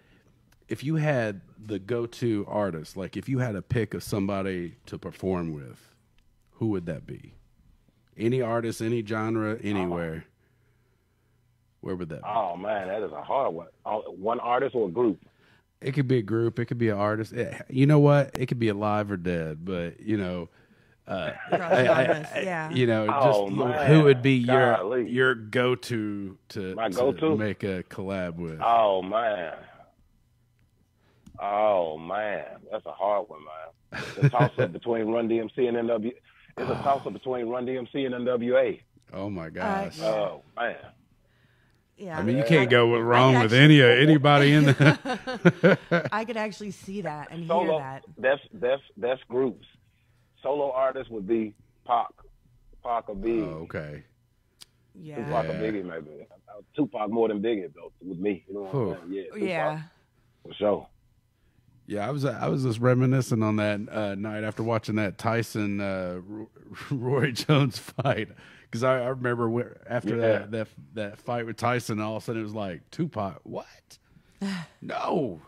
if you had the go-to artist? Like if you had a pick of somebody to perform with, who would that be? Any artist, any genre, anywhere. Where would that be? Oh man, that is a hard one. Uh, One artist or a group? It could be a group. It could be an artist. Eh, you know what? It could be alive or dead. But you know, uh, I- I- genres, I- yeah. you know, Oh, just man. who would be your Golly. your go to to My go-to? make a collab with? Oh man. Oh man, that's a hard one, man. It's a toss up between Run DMC and NW. It's a toss up between Run DMC and NWA. Oh my gosh! Yeah. Oh man. Yeah. I mean, you can't go wrong with actually- any uh, anybody in the. I could actually see that and hear that. That's that's that's groups. Solo artists would be Pac, Pac or Biggie. oh, okay. Yeah. Tupac or Biggie maybe. Uh, Tupac more than Biggie though with me. You know what Whew. I'm saying? Yeah. Tupac, Yeah. For sure. Yeah, I was I was just reminiscing on that uh, night after watching that Tyson uh, Ro- Roy Jones fight because I, I remember where, after Yeah. that, that that fight with Tyson, all of a sudden it was like Tupac. What? no.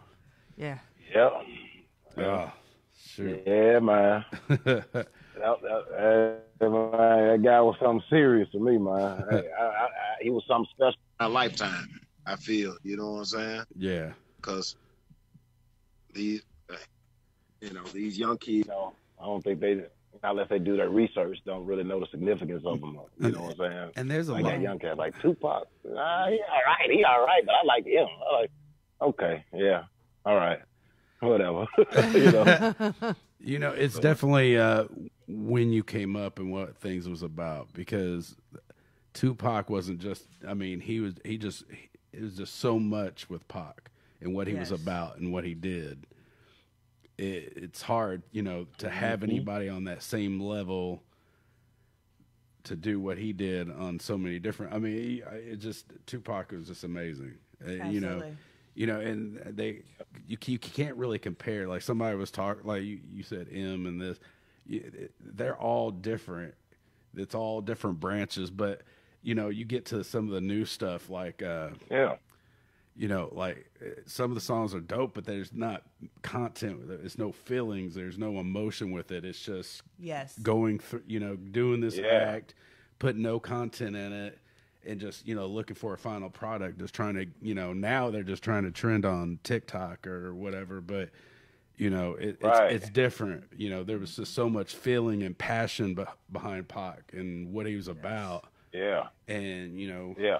Yeah. Ah, yeah. Oh, shoot. Yeah, man. that, that, that, that guy was something serious to me, man. I, I, I, he was something special. a lifetime. I feel, you know what I'm saying? Yeah. Because these, you know, these young kids, You know, I don't think they, unless they do their research, don't really know the significance of them. You know what I'm saying? And there's a like lot. that young cat, like Tupac. Ah, he all right, he all right, but I like him. I like, okay, yeah, all right, whatever. you know, You know, it's definitely uh, when you came up and what things was about because Tupac wasn't just. I mean, he was. He just. It was just so much with Pac and what he was about and what he did. It, it's hard, you know, to have anybody on that same level to do what he did on so many different. I mean, he, it just Tupac was just amazing. Uh, you know, you know, and they you you can't really compare. Like somebody was talking, like you, you said, M and this. You, they're all different. It's all different branches, but you know, you get to some of the new stuff like. uh yeah, you know, like some of the songs are dope, but there's not content with. There's no feelings. There's no emotion with it. It's just Yes. going through, you know, doing this Yeah. act, putting no content in it, and just you know looking for a final product. Just trying to, you know, now they're just trying to trend on TikTok or whatever. But you know, it, Right. it's it's different. You know, there was just so much feeling and passion be- behind Pac and what he was about, yeah, and you know, yeah.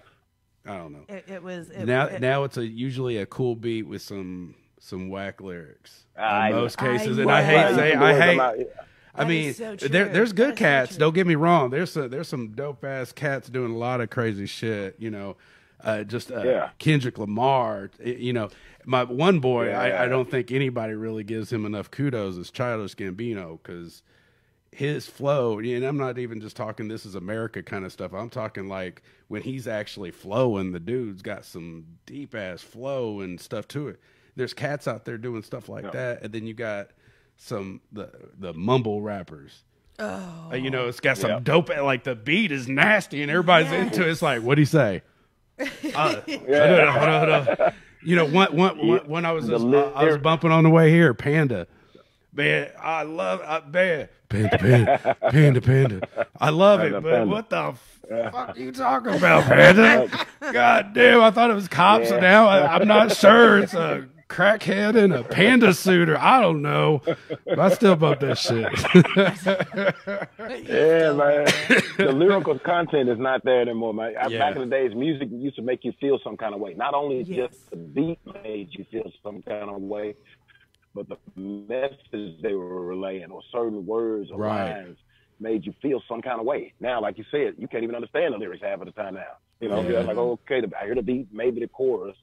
I don't know It, it was. It, now it- now it's a usually a cool beat with some some whack lyrics I in most cases, I and I hate Right, say I work them hate. I That mean, so there, there's good That is cats. true. don't get me wrong. There's a, there's some dope ass cats doing a lot of crazy shit. You know, uh, just uh, Yeah. Kendrick Lamar. You know, my one boy, I, I Yeah. don't think anybody really gives him enough kudos is Childish Gambino because his flow, and I'm not even just talking this is America kind of stuff. I'm talking like when he's actually flowing, the dude's got some deep ass flow and stuff to it. There's cats out there doing stuff like Yeah. that, and then you got some the the mumble rappers. Oh, you know, it's got some Yeah. dope. Like the beat is nasty, and everybody's into it. It's like, what do you say? Uh, Yeah. hold on, hold on. You know, when, when, when, when I was The just, I was bumping on the way here, Panda. Man, I love uh, man, Panda, Panda, Panda, Panda. I love it, but Panda. what the fuck are you talking about, Panda? God damn, I thought it was cops, and now I, I'm not sure. It's a crackhead in a panda suit, or I don't know. But I still bump that shit. Yeah, man. the lyrical content is not there anymore, man. I- Yeah. Back in the days, music used to make you feel some kind of way. Not only Yes. just the beat made you feel some kind of way, but the message they were relaying or certain words or Right. lines made you feel some kind of way. Now, like you said, you can't even understand the lyrics half of the time now. You know, Yeah. like, okay, the, I hear the beat, maybe the chorus,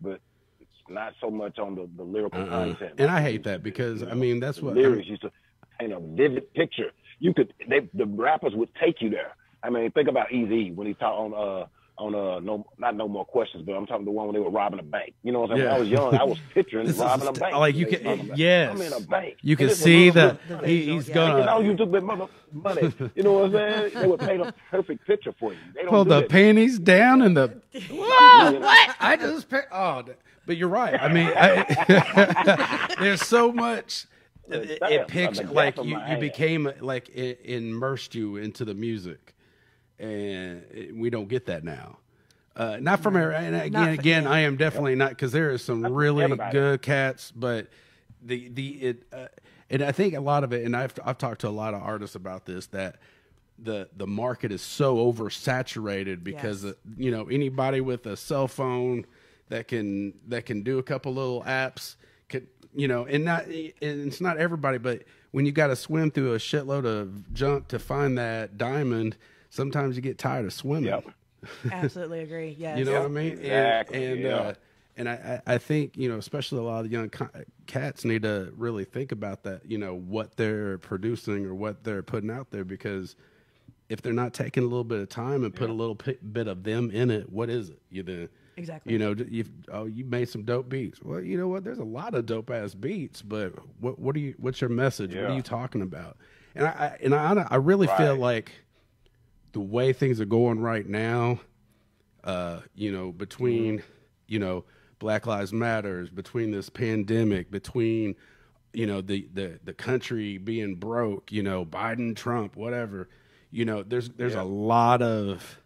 but it's not so much on the, the lyrical Uh-uh. content. And I hate that because I mean that's what lyrics used to paint a vivid picture. You could they the rappers would take you there. I mean, think about Eazy when he talked on uh on uh no not no more questions, but I'm talking the one when they were robbing a bank. You know what I'm saying? Yeah. When I was young, I was picturing This robbing a bank. like you can- talking yes. I'm in a bank. you can see mother- the the he, he's yeah. Oh, gonna you took that mother money. You know what I'm saying? They would paint a perfect picture for you. They don't pull do the that. panties down and the Whoa, what? I just pick, oh, but you're right. I mean, I, there's so much. It, Damn, it picks like you, you became like it immersed you into the music, and we don't get that now. Uh, not from every, and again, again. I am definitely not because there is some really everybody. good cats, but the the it, uh, and I think a lot of it, and I've I've talked to a lot of artists about this that the the market is so oversaturated because Yes. uh, you know anybody with a cell phone that can that can do a couple little apps could you know and not and it's not everybody but when you got to swim through a shitload of junk to find that diamond sometimes you get tired of swimming Yep. Absolutely agree. Yes. you know what I mean? Exactly, And and, yeah. uh, and I, I I think you know, especially a lot of the young co- cats need to really think about that. You know what they're producing or what they're putting out there because if they're not taking a little bit of time and put a little pi- bit of them in it, what is it? You the Exactly. You know, you oh, you made some dope beats. Well, you know what? There's a lot of dope ass beats, but what what are you? What's your message? What are you talking about? And I, I and I I really feel like the way things are going right now, uh, you know, between, you know, Black Lives Matters, between this pandemic, between, you know, the, the, the country being broke, you know, Biden, Trump, whatever, you know, there's, there's a lot of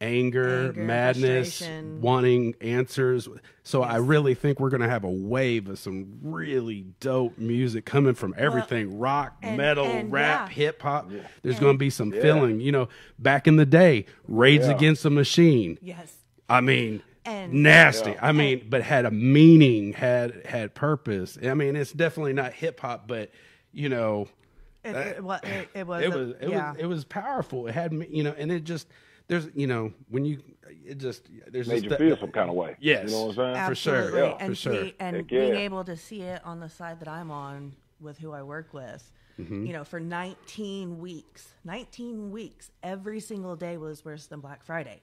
anger, Anger, madness, wanting answers. So I really think we're going to have a wave of some really dope music coming from everything rock, and- metal, and rap, yeah. hip hop. There's going to be some feeling, you know, back in the day, Raids Yeah. Against the Machine. Yes. I mean, And- nasty. I mean, but had a meaning, had had purpose. I mean, it's definitely not hip hop, but you know, It, uh, it, it, it was. it was it yeah. was it was powerful. It had me, you know, and it just there's you know when you it just there's Made just you that- feel some kind of way. Yes. You know what I'm saying? for sure. Yeah, and for sure. See, and Heck being yeah. able to see it on the side that I'm on with who I work with, Mm-hmm. you know, for 19 weeks, 19 weeks, every single day was worse than Black Friday.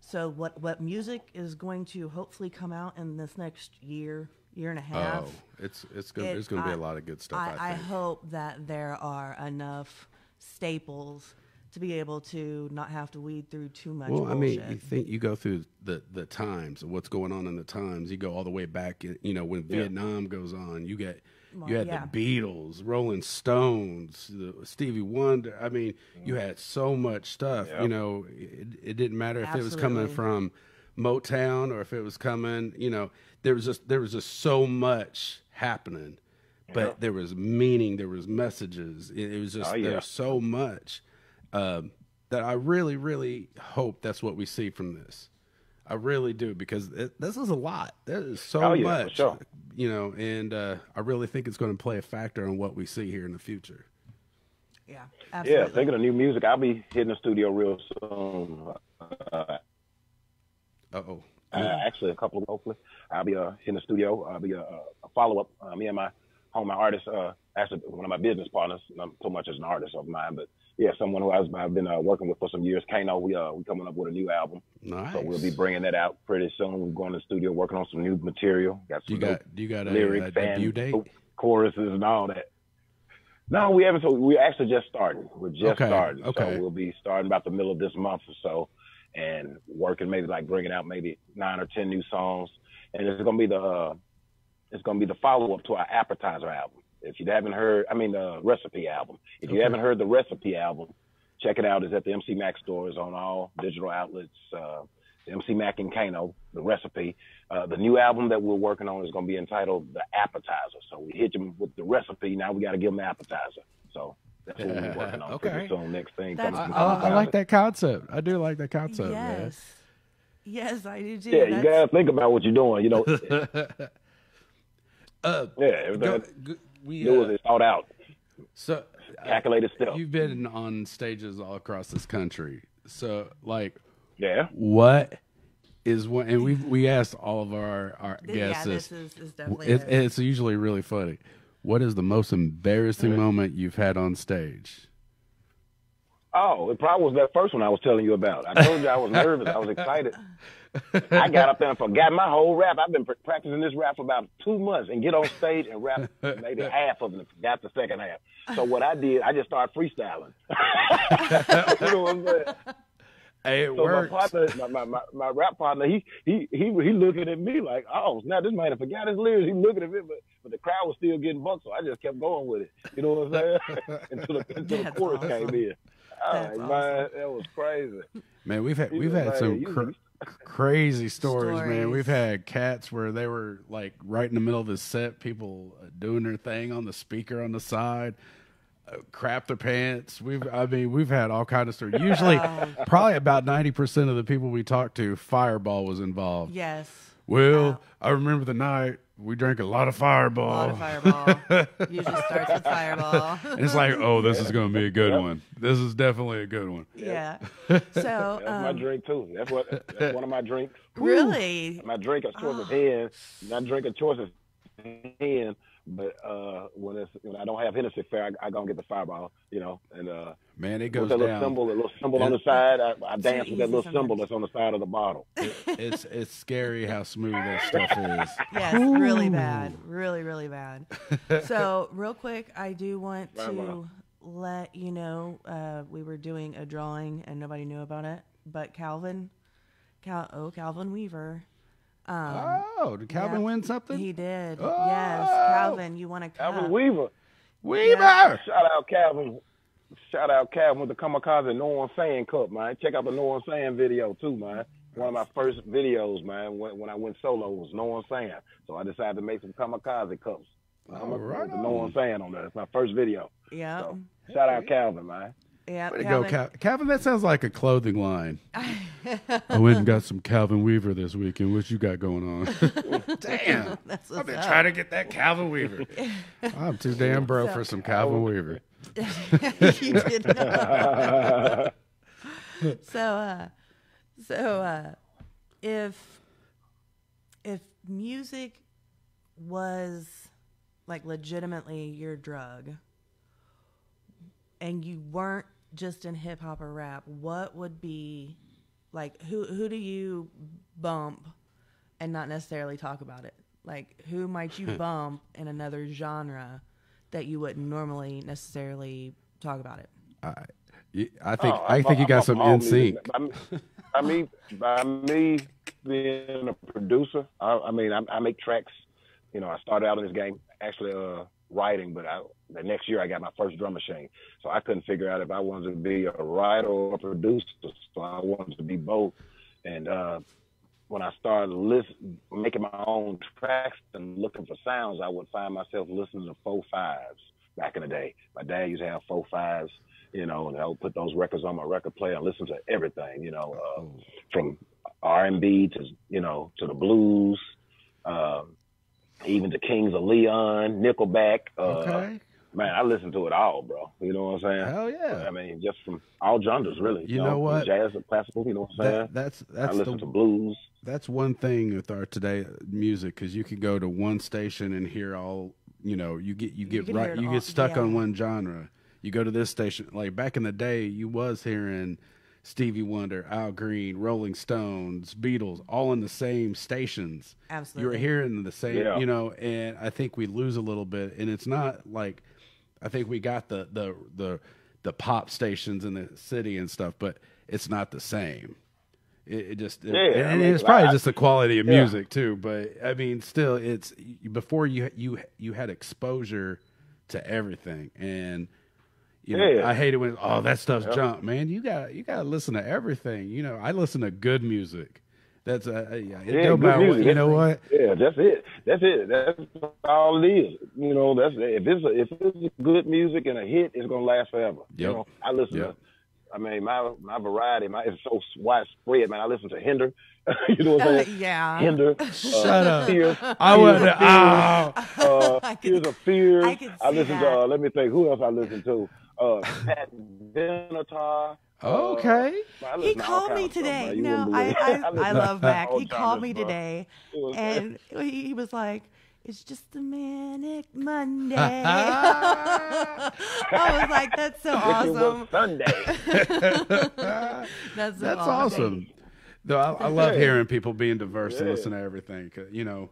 So what what music is going to hopefully come out in this next year, year and a half? Oh, it's it's gonna it- there's gonna be a lot of good stuff. I, I, I hope that there are enough staples to be able to not have to weed through too much Well, I mean, you think you go through the the times what's going on in the times. You go all the way back. You know, when Vietnam goes on, you get you had yeah. the Beatles, Rolling Stones, the Stevie Wonder. I mean, mm. you had so much stuff. You know, it, it didn't matter if it was coming from Motown or if it was coming. You know, there was just there was just so much happening. But there was meaning, there was messages. It, it was just Oh, yeah. there's so much um, that I really, really hope that's what we see from this. I really do because it, this is a lot. There is so Oh, yeah, much, sure. you know, and uh, I really think it's going to play a factor on what we see here in the future. yeah, Yeah, thinking of new music, I'll be hitting the studio real soon. Uh, oh. Uh, actually, a couple. Of hopefully, I'll be uh, in the studio. I'll be a, a follow up. Uh, me and my home, my artist, uh, actually one of my business partners. Not so much as an artist of mine, but yeah, someone who I've, I've been uh, working with for some years. Kano, we uh, we coming up with a new album, Nice. so we'll be bringing that out pretty soon. We're going to the studio, working on some new material. Got some you got you got a, lyrics a and date? choruses and all that. No, we haven't. So we're actually just starting. We're just Okay, starting. okay. So we'll be starting about the middle of this month or so, and working maybe like bringing out maybe nine or ten new songs. And it's gonna be the uh, it's gonna be the follow up to our appetizer album. If you haven't heard, I mean the recipe album. If you haven't heard the recipe album, check it out. It's at the MC Mack stores on all digital outlets. Uh, MC Mack and Kano, the recipe. Uh, the new album that we're working on is going to be entitled The Appetizer. So we hit them with the recipe. Now we got to give them the appetizer. So that's what we're working on. Okay. Pretty soon, next thing. That's comes I, from I, I like that concept. I do like that concept, yes. Yes, I do too. Yeah, you got to think about what you're doing. You know, uh, yeah, everything go, you go, we do uh, is thought out, so uh, calculated stuff. you've been on stages all across this country. So like Yeah. what is what? and we we asked all of our our th- guests yeah, this. this is, is definitely. It, it's usually really funny. What is the most embarrassing moment you've had on stage? Oh, it probably was that first one I was telling you about. I told you I was nervous. I was excited. I got up there and forgot my whole rap. I've been practicing this rap for about two months and get on stage and rap maybe half of it and forgot the second half. So what I did, I just started freestyling. you know what I'm saying? Hey, it So my partner, my, my, my, my rap partner, he he he he looking at me like, oh, now this man forgot his lyrics. He looking at me, but but the crowd was still getting bucked, so I just kept going with it. You know what I'm saying? until the until the chorus awesome. came in. Oh, man, awesome. that was crazy. Man, we've had we've had like, some cr- crazy stories, man. We've had cats where they were like right in the middle of the set, people uh, doing their thing on the speaker on the side, uh, crap their pants. We've I mean we've had all kind of stories. Usually, probably about ninety percent of the people we talked to, Fireball was involved. yes. Well, Wow. I remember the night we drank a lot of A Fireball. lot of fireball. Usually starts with fireball. And it's like, oh, this is going to be a good one. This is definitely a good one. yeah. So, That's my um, drink too. That's what that's one of my drinks. really, My drink of choice is hen. My drink of choice is hen. But uh, when it's when I don't have Hennessy Fair, I, I go and get the Fireball. You know, and uh, Man, it with goes that little symbol, the little symbol on the side, I, I dance with that little sometimes. symbol that's on the side of the bottle. It's it's scary how smooth that stuff is. yes, really bad, really, really bad. So, real quick, I do want Right, to right. let you know uh, we were doing a drawing and nobody knew about it, but Calvin, Cal, oh Calvin Weaver, um, Oh, did Calvin yeah, win something? He did. Oh! Yes, Calvin, you want to Calvin Weaver. Weaver. Shout out Calvin. Shout out Calvin with the Kamikaze No One Saying Cup, man. Check out the No One Saying video too, man. One of my first videos, man, when, when I went solo was No One Saying. So I decided to make some Kamikaze cups. All right With the No One Saying on there. It's my first video. Yeah, So shout out Calvin, man. Yeah. Way to go, Calvin. Cal- Calvin. That sounds like a clothing line. I went and got some Calvin Weaver this weekend. What you got going on? Damn, That's I've been up. trying to get that Calvin Weaver. I'm too damn broke for some Calvin Weaver. you did not. so uh so uh if if music was like legitimately your drug and you weren't just in hip hop or rap what would be like who who do you bump and not necessarily talk about it like who might you bump in another genre that you wouldn't normally necessarily talk about it I, I think Oh, I I'm- think you I'm got up some for all in sync. music. By me- By me, by me being a producer, I, I mean, I, I make tracks. You know, I started out in this game actually uh, writing, but I, the next year I got my first drum machine, so I couldn't figure out if I wanted to be a writer or a producer. So I wanted to be both. And uh, when I started listen, making my own tracks and looking for sounds, I would find myself listening to four fives back in the day. My dad used to have four fives, you know, and I would put those records on my record player and listen to everything, you know, uh, from R and B to you know to the blues, um, even the Kings of Leon, Nickelback. Uh, Okay. man, I listen to it all, bro. You know what I'm saying? Hell yeah. I mean, just from all genres, really. You know from what? Jazz to classical. You know what I'm saying? That, that's I that's listen the to blues. that's one thing with our today music because you can go to one station and hear all you know you get you get can hear right you all- get stuck on one genre you go to this station like back in the day you was hearing stevie wonder al green rolling stones beatles all in the same stations Absolutely. you were Absolutely. hearing the same Yeah. you know and i think we lose a little bit and it's not like i think we got the the the the pop stations in the city and stuff but it's not the same it, it just Yeah, and I mean, it's probably I- just the quality of Yeah. music too but i mean still it's before you you you had exposure to everything and you know Yeah. i hate it when oh that stuff's junk man you got you got to listen to everything you know i listen to good music that's uh, yeah, it Yeah, don't good matter what, music. you know what Yeah, that's it. That's it. That's all it is. You know, that's if it's a, if it's good music and a hit, it's gonna last forever. You know, I listen Yep. to. I mean, my my variety, my it's so widespread, man. I listen to Hinder. you know what I'm saying? yeah. Hinder. Shut uh, up. Tears, i was. would oh, uh, I could- Tears of Fear. I could I see listen to. that. Uh, let me think. Who else I listen to? Uh, Pat Benatar. Uh, okay I He listen to all called me of stuff, today. You no, wouldn't I. I, I love to Mac. He called me bro. today, It and he he was like, "It's just a manic Monday." I was like, "That's so awesome." was Sunday. That's so That's awesome. Though I, I love hearing people being diverse and Yeah. listen to everything. You know,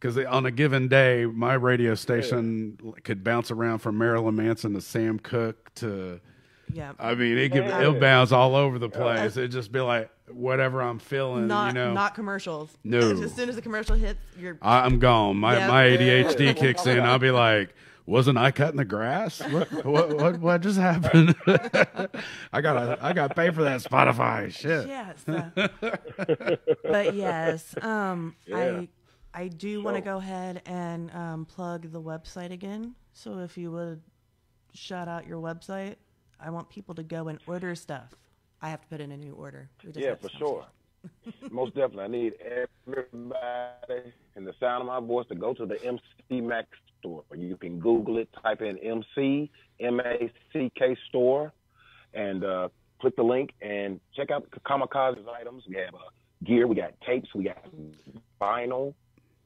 because on a given day, my radio station could bounce around from Marilyn Manson to Sam Cooke to. Yeah. I mean, it could Yeah. it'll bounce all over the place. It'd just be like whatever I'm feeling. not you know, not commercials. No. As soon as the commercial hits, you're I, I'm gone. My Yep. my ADHD kicks in. I'll be like, wasn't I cutting the grass? What what what, what just happened? I got I got to pay for that Spotify shit. yes. uh, but yes, um, Yeah. I I do want to go ahead and um, plug the website again. So if you would shout out your website, I want people to go and order stuff. I have to put in a new order. Yeah, for sure. Most definitely. I need everybody in the sound of my voice to go to the MC Mack store. You can Google it, type in MC M A C K store, and uh, click the link and check out Kamikaze's items. We have uh, gear, we got tapes, we got vinyl.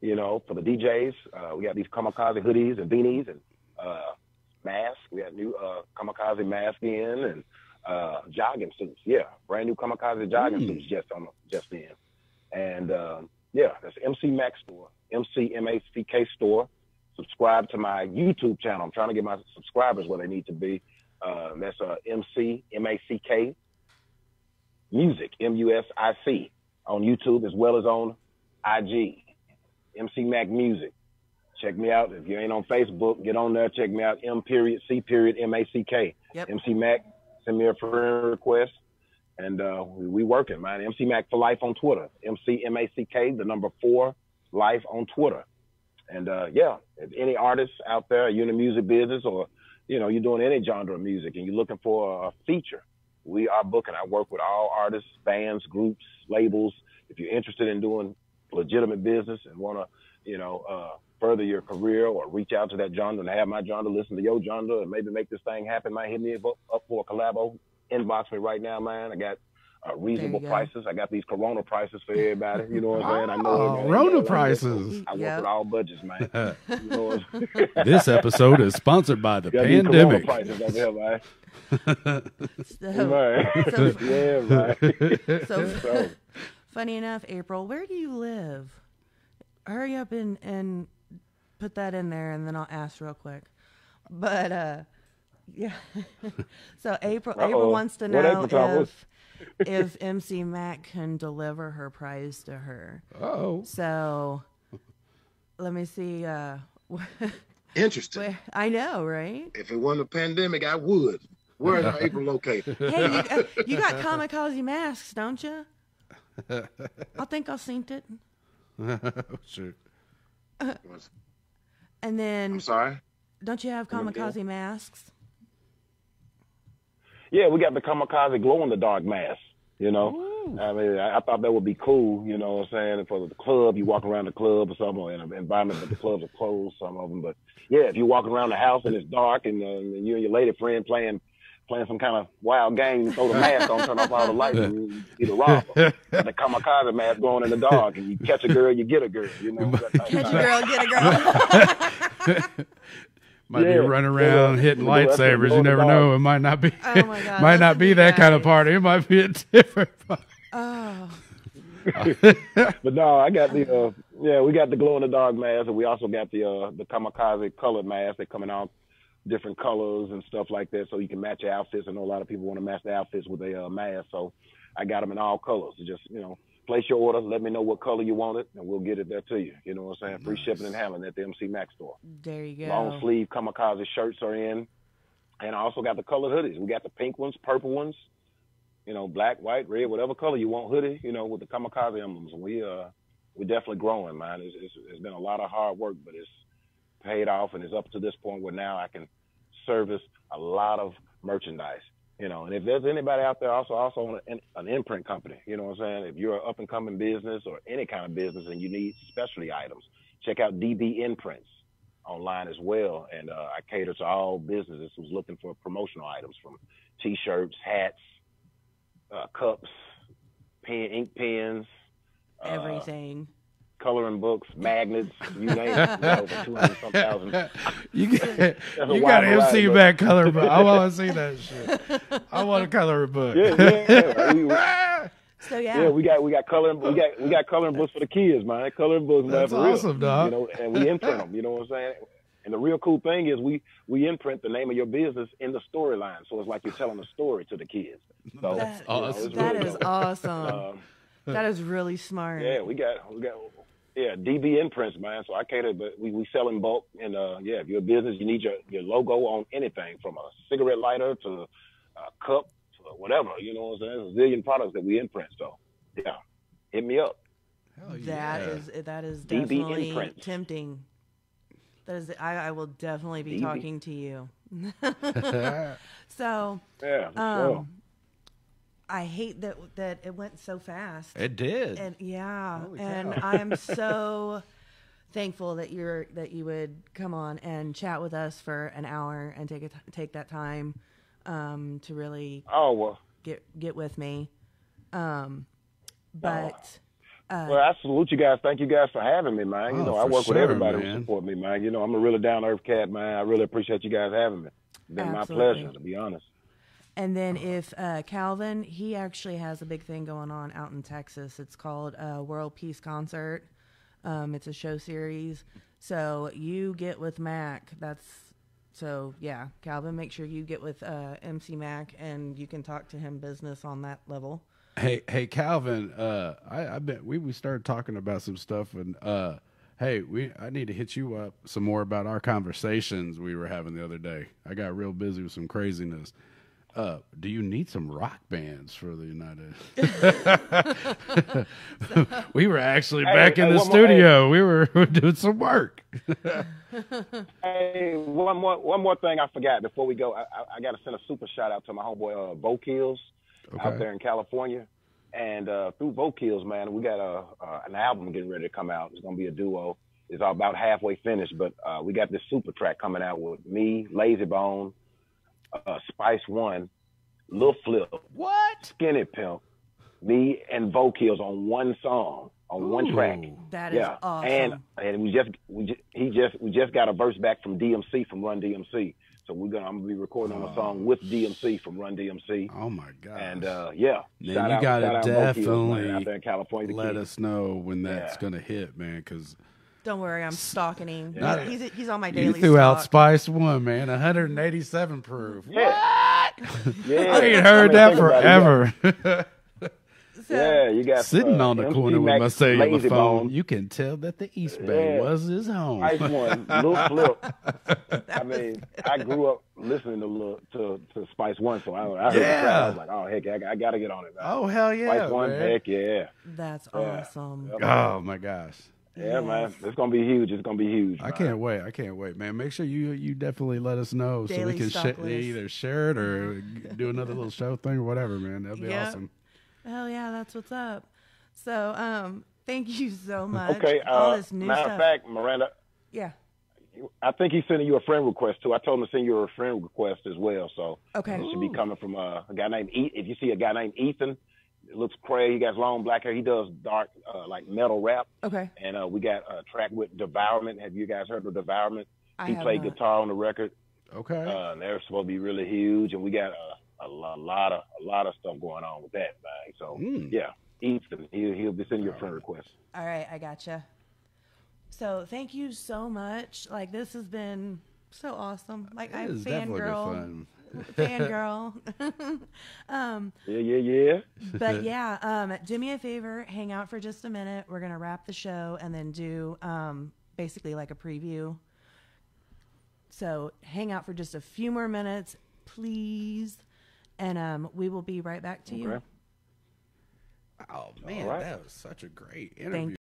You know, for the DJs, uh, we got these Kamikaze hoodies and beanies and uh, masks. We got new uh, Kamikaze mask in and uh, jogging suits. Yeah, brand new Kamikaze jogging Mm. suits just on just in. And um, yeah, that's MC Mack's store, MC M A C K store. Subscribe to my YouTube channel. I'm trying to get my subscribers where they need to be. Uh, that's uh, MC M A C K Music M U S I C on YouTube as well as on IG. MC Mack Music. Check me out. If you ain't on Facebook, get on there. Check me out. M period C period M A C K. Yep. MC Mack. Send me a friend request, and uh, we, we working, man. MC Mack for life on Twitter. MC M A C K, the number four, life on Twitter. And uh, yeah, if any artists out there, you in the music business, or you know, you're doing any genre of music, and you're looking for a feature, we are booking. I work with all artists, bands, groups, labels. If you're interested in doing legitimate business and want to, you know, uh, further your career or reach out to that genre and have my genre, listen to your genre, and maybe make this thing happen, man, hit me up, up for a collabo. Inbox me right now, man. I got uh, reasonable go. prices. I got these Corona prices for everybody. You know what I'm saying? I know. Oh, everybody- Rona everybody- prices. I work Yep. with all budgets, man. You know what This episode is sponsored by the Got pandemic. prices over here, man. So, Man. so, yeah, man. so So, funny enough, April, where do you live? Hurry up and, and put that in there, and then I'll ask real quick. But uh, yeah. so April, April Uh-oh. wants to know April talk was- if if MC Mack can deliver her prize to her. Oh, So let me see. Uh, Interesting. where I know, right? If it wasn't a pandemic, I would. Where is April located? Hey, you, uh, you got kamikaze masks, don't you? I think I seen it. shoot. And then, I'm sorry. don't you have Come again? kamikaze masks? yeah, we got the kamikaze glow in the dark mask. You know, I mean, I, I thought that would be cool, you know what I'm saying? For the club, you walk around the club or something, or in an environment, but the clubs are closed, some of them. But yeah, if you walk around the house and it's dark and, uh, and you and your lady friend playing playing some kind of wild game, you throw the mask on, turn off all the lights, and you get a robber. the kamikaze mask going in the dark, and you catch a girl, you get a girl, you know? that type of Catch a girl, get a girl. Might be Yeah, running around yeah. hitting lightsabers. You never know. It might not be. Oh my God, might not be be that kind of party. It might be a different party. oh, But no, I got the uh yeah, we got the glow in the dark mask and we also got the uh the kamikaze colored mask. They come in all different colors and stuff like that so you can match your outfits. I know a lot of people want to match their outfits with their uh, mask, so I got them in all colors. So just, you know, place your order, let me know what color you want it and we'll get it there to you. You know what I'm saying? Free shipping and handling at the MC Mack's store. there you go. Long sleeve kamikaze shirts are in. And I also got the colored hoodies. We got the pink ones, purple ones, you know, black, white, red, whatever color you want hoodie, you know, with the kamikaze emblems. We uh we're definitely growing, man. It's, it's it's been a lot of hard work, but it's paid off and it's up to this point where now I can service a lot of merchandise. You know, and if there's anybody out there also also on an, an imprint company, you know what I'm saying? If you're an up and coming business or any kind of business and you need specialty items, check out DB Imprints online as well. And uh, I cater to all businesses who's looking for promotional items from t-shirts, hats, uh, cups, pen, ink pens, uh, Everything. Coloring books, magnets, you name it. We got over 200 some thousand. You got, a you got MC variety, but- back color book. I want to see that shit. I want a color book. Yeah, yeah, yeah. We, we- So yeah, yeah, we got we got coloring we got we got coloring books for the kids, man. Coloring books, man, That's for real. dog. You know, and we imprint them. You know what I'm saying? And the real cool thing is we we imprint the name of your business in the storyline, so it's like you're telling a story to the kids. So That- you know, that really is dope. awesome. Um, that is really smart. Yeah, we got we got yeah DB imprints, man. So I cater, but we we sell in bulk. And uh, yeah, if you're a business, you need your your logo on anything from a cigarette lighter to a cup to whatever. You know what I'm saying? There's a zillion products that we imprint. So yeah, hit me up. Hell That yeah. is that is DB definitely imprints. tempting. That is, I, I will definitely be DB. talking to you. so, Yeah, for sure. I hate that that it went so fast. It did. and yeah, Holy and. I am so thankful that you're that you would come on and chat with us for an hour and take a t- take that time um, to really Oh well. get get with me. Um, but uh, Well, I salute you guys. Thank you guys for having me, man. You Oh, know, I for work with everybody man. who support me, man. You know, I'm a really down earth cat, man. I really appreciate you guys having me. It's been Absolutely. my pleasure, to be honest. And then if uh, Calvin, he actually has a big thing going on out in Texas. It's called uh, World Peace Concert. Um, it's a show series. So you get with Mack. That's so yeah, Calvin. Make sure you get with uh, MC Mack, and you can talk to him business on that level. Hey, hey, Calvin. Uh, I, I bet we we started talking about some stuff, and uh, hey, we I need to hit you up some more about our conversations we were having the other day. I got real busy with some craziness. Uh, do you need some rock bands for the United? we were actually Hey, back in hey, the one more- studio. We were doing some work. Hey, one more one more thing I forgot before we go. I, I, I got to send a super shout out to my homeboy uh, Bo Kills Okay. out there in California. And uh, through Bo Kills, man, we got a uh, an album getting ready to come out. It's gonna be a duo. It's about halfway finished, but uh, we got this super track coming out with me, Layzie Bone, uh, Spice One, Lil Flip, What? Skinny Pimp, me, and Bo Kills on one song on one track. That is Yeah, awesome. and and we just we just, he just we just got a verse back from DMC from Run DMC, so we're gonna I'm gonna be recording on a song with DMC from Run DMC, Oh my god! and uh, yeah, Man, shout you out, gotta shout out Bo Kills, man, definitely out there in California. let kid. us know when that's Yeah. gonna hit, man. Because Don't worry, I'm stalking him. Not- he's he's on my you daily. threw out. Spice One, man, 187 proof. Yeah, yeah. I ain't heard mean, that think it, you forever. So, Yeah, you got Sitting uh, on the MC corner with my cellular phone, Bone, you can tell that the East Bay Yeah. was his home. Spice One, Lil Flip. I mean, I grew up listening to Lil, to to Spice One, so I, I heard the track. Yeah. I was like, oh heck, I, I got to get on it. Man. oh hell yeah, Spice One, man. heck yeah. that's Yeah. awesome. Oh my gosh. Yeah, man, it's gonna be huge. It's gonna be huge. I man. can't wait. I can't wait, man. Make sure you you definitely let us know so we can sh- either share it or do another little show thing or whatever, man. That'd be Yep. awesome. Hell yeah, that's what's up. So, um, thank you so much. Okay. All Uh, this new matter stuff. of fact, Miranda, yeah. I think he's sending you a friend request too. I told him to send you a friend request as well. So Okay. it should be coming from uh, a guy named e- if you see a guy named Ethan, it looks crazy. He got long black hair. He does dark uh, like metal rap. Okay. And uh, we got a track with Devourment. Have you guys heard of Devourment? I he have played not. guitar on the record. Okay. Uh, and they're supposed to be really huge. And we got uh, a, lo- lot of a lot of stuff going on with that man. So Mm. yeah, Ethan, he'll, he'll be sending you a friend request. All right, I gotcha. So thank you so much. Like this has been so awesome. Like I It has definitely fangirl, fun. Fangirl. um, Yeah, yeah, yeah. but yeah, um, do me a favor, hang out for just a minute. We're gonna wrap the show and then do um, basically like a preview. So hang out for just a few more minutes, please, and um, we will be right back to you. Oh man, right. that was such a great interview.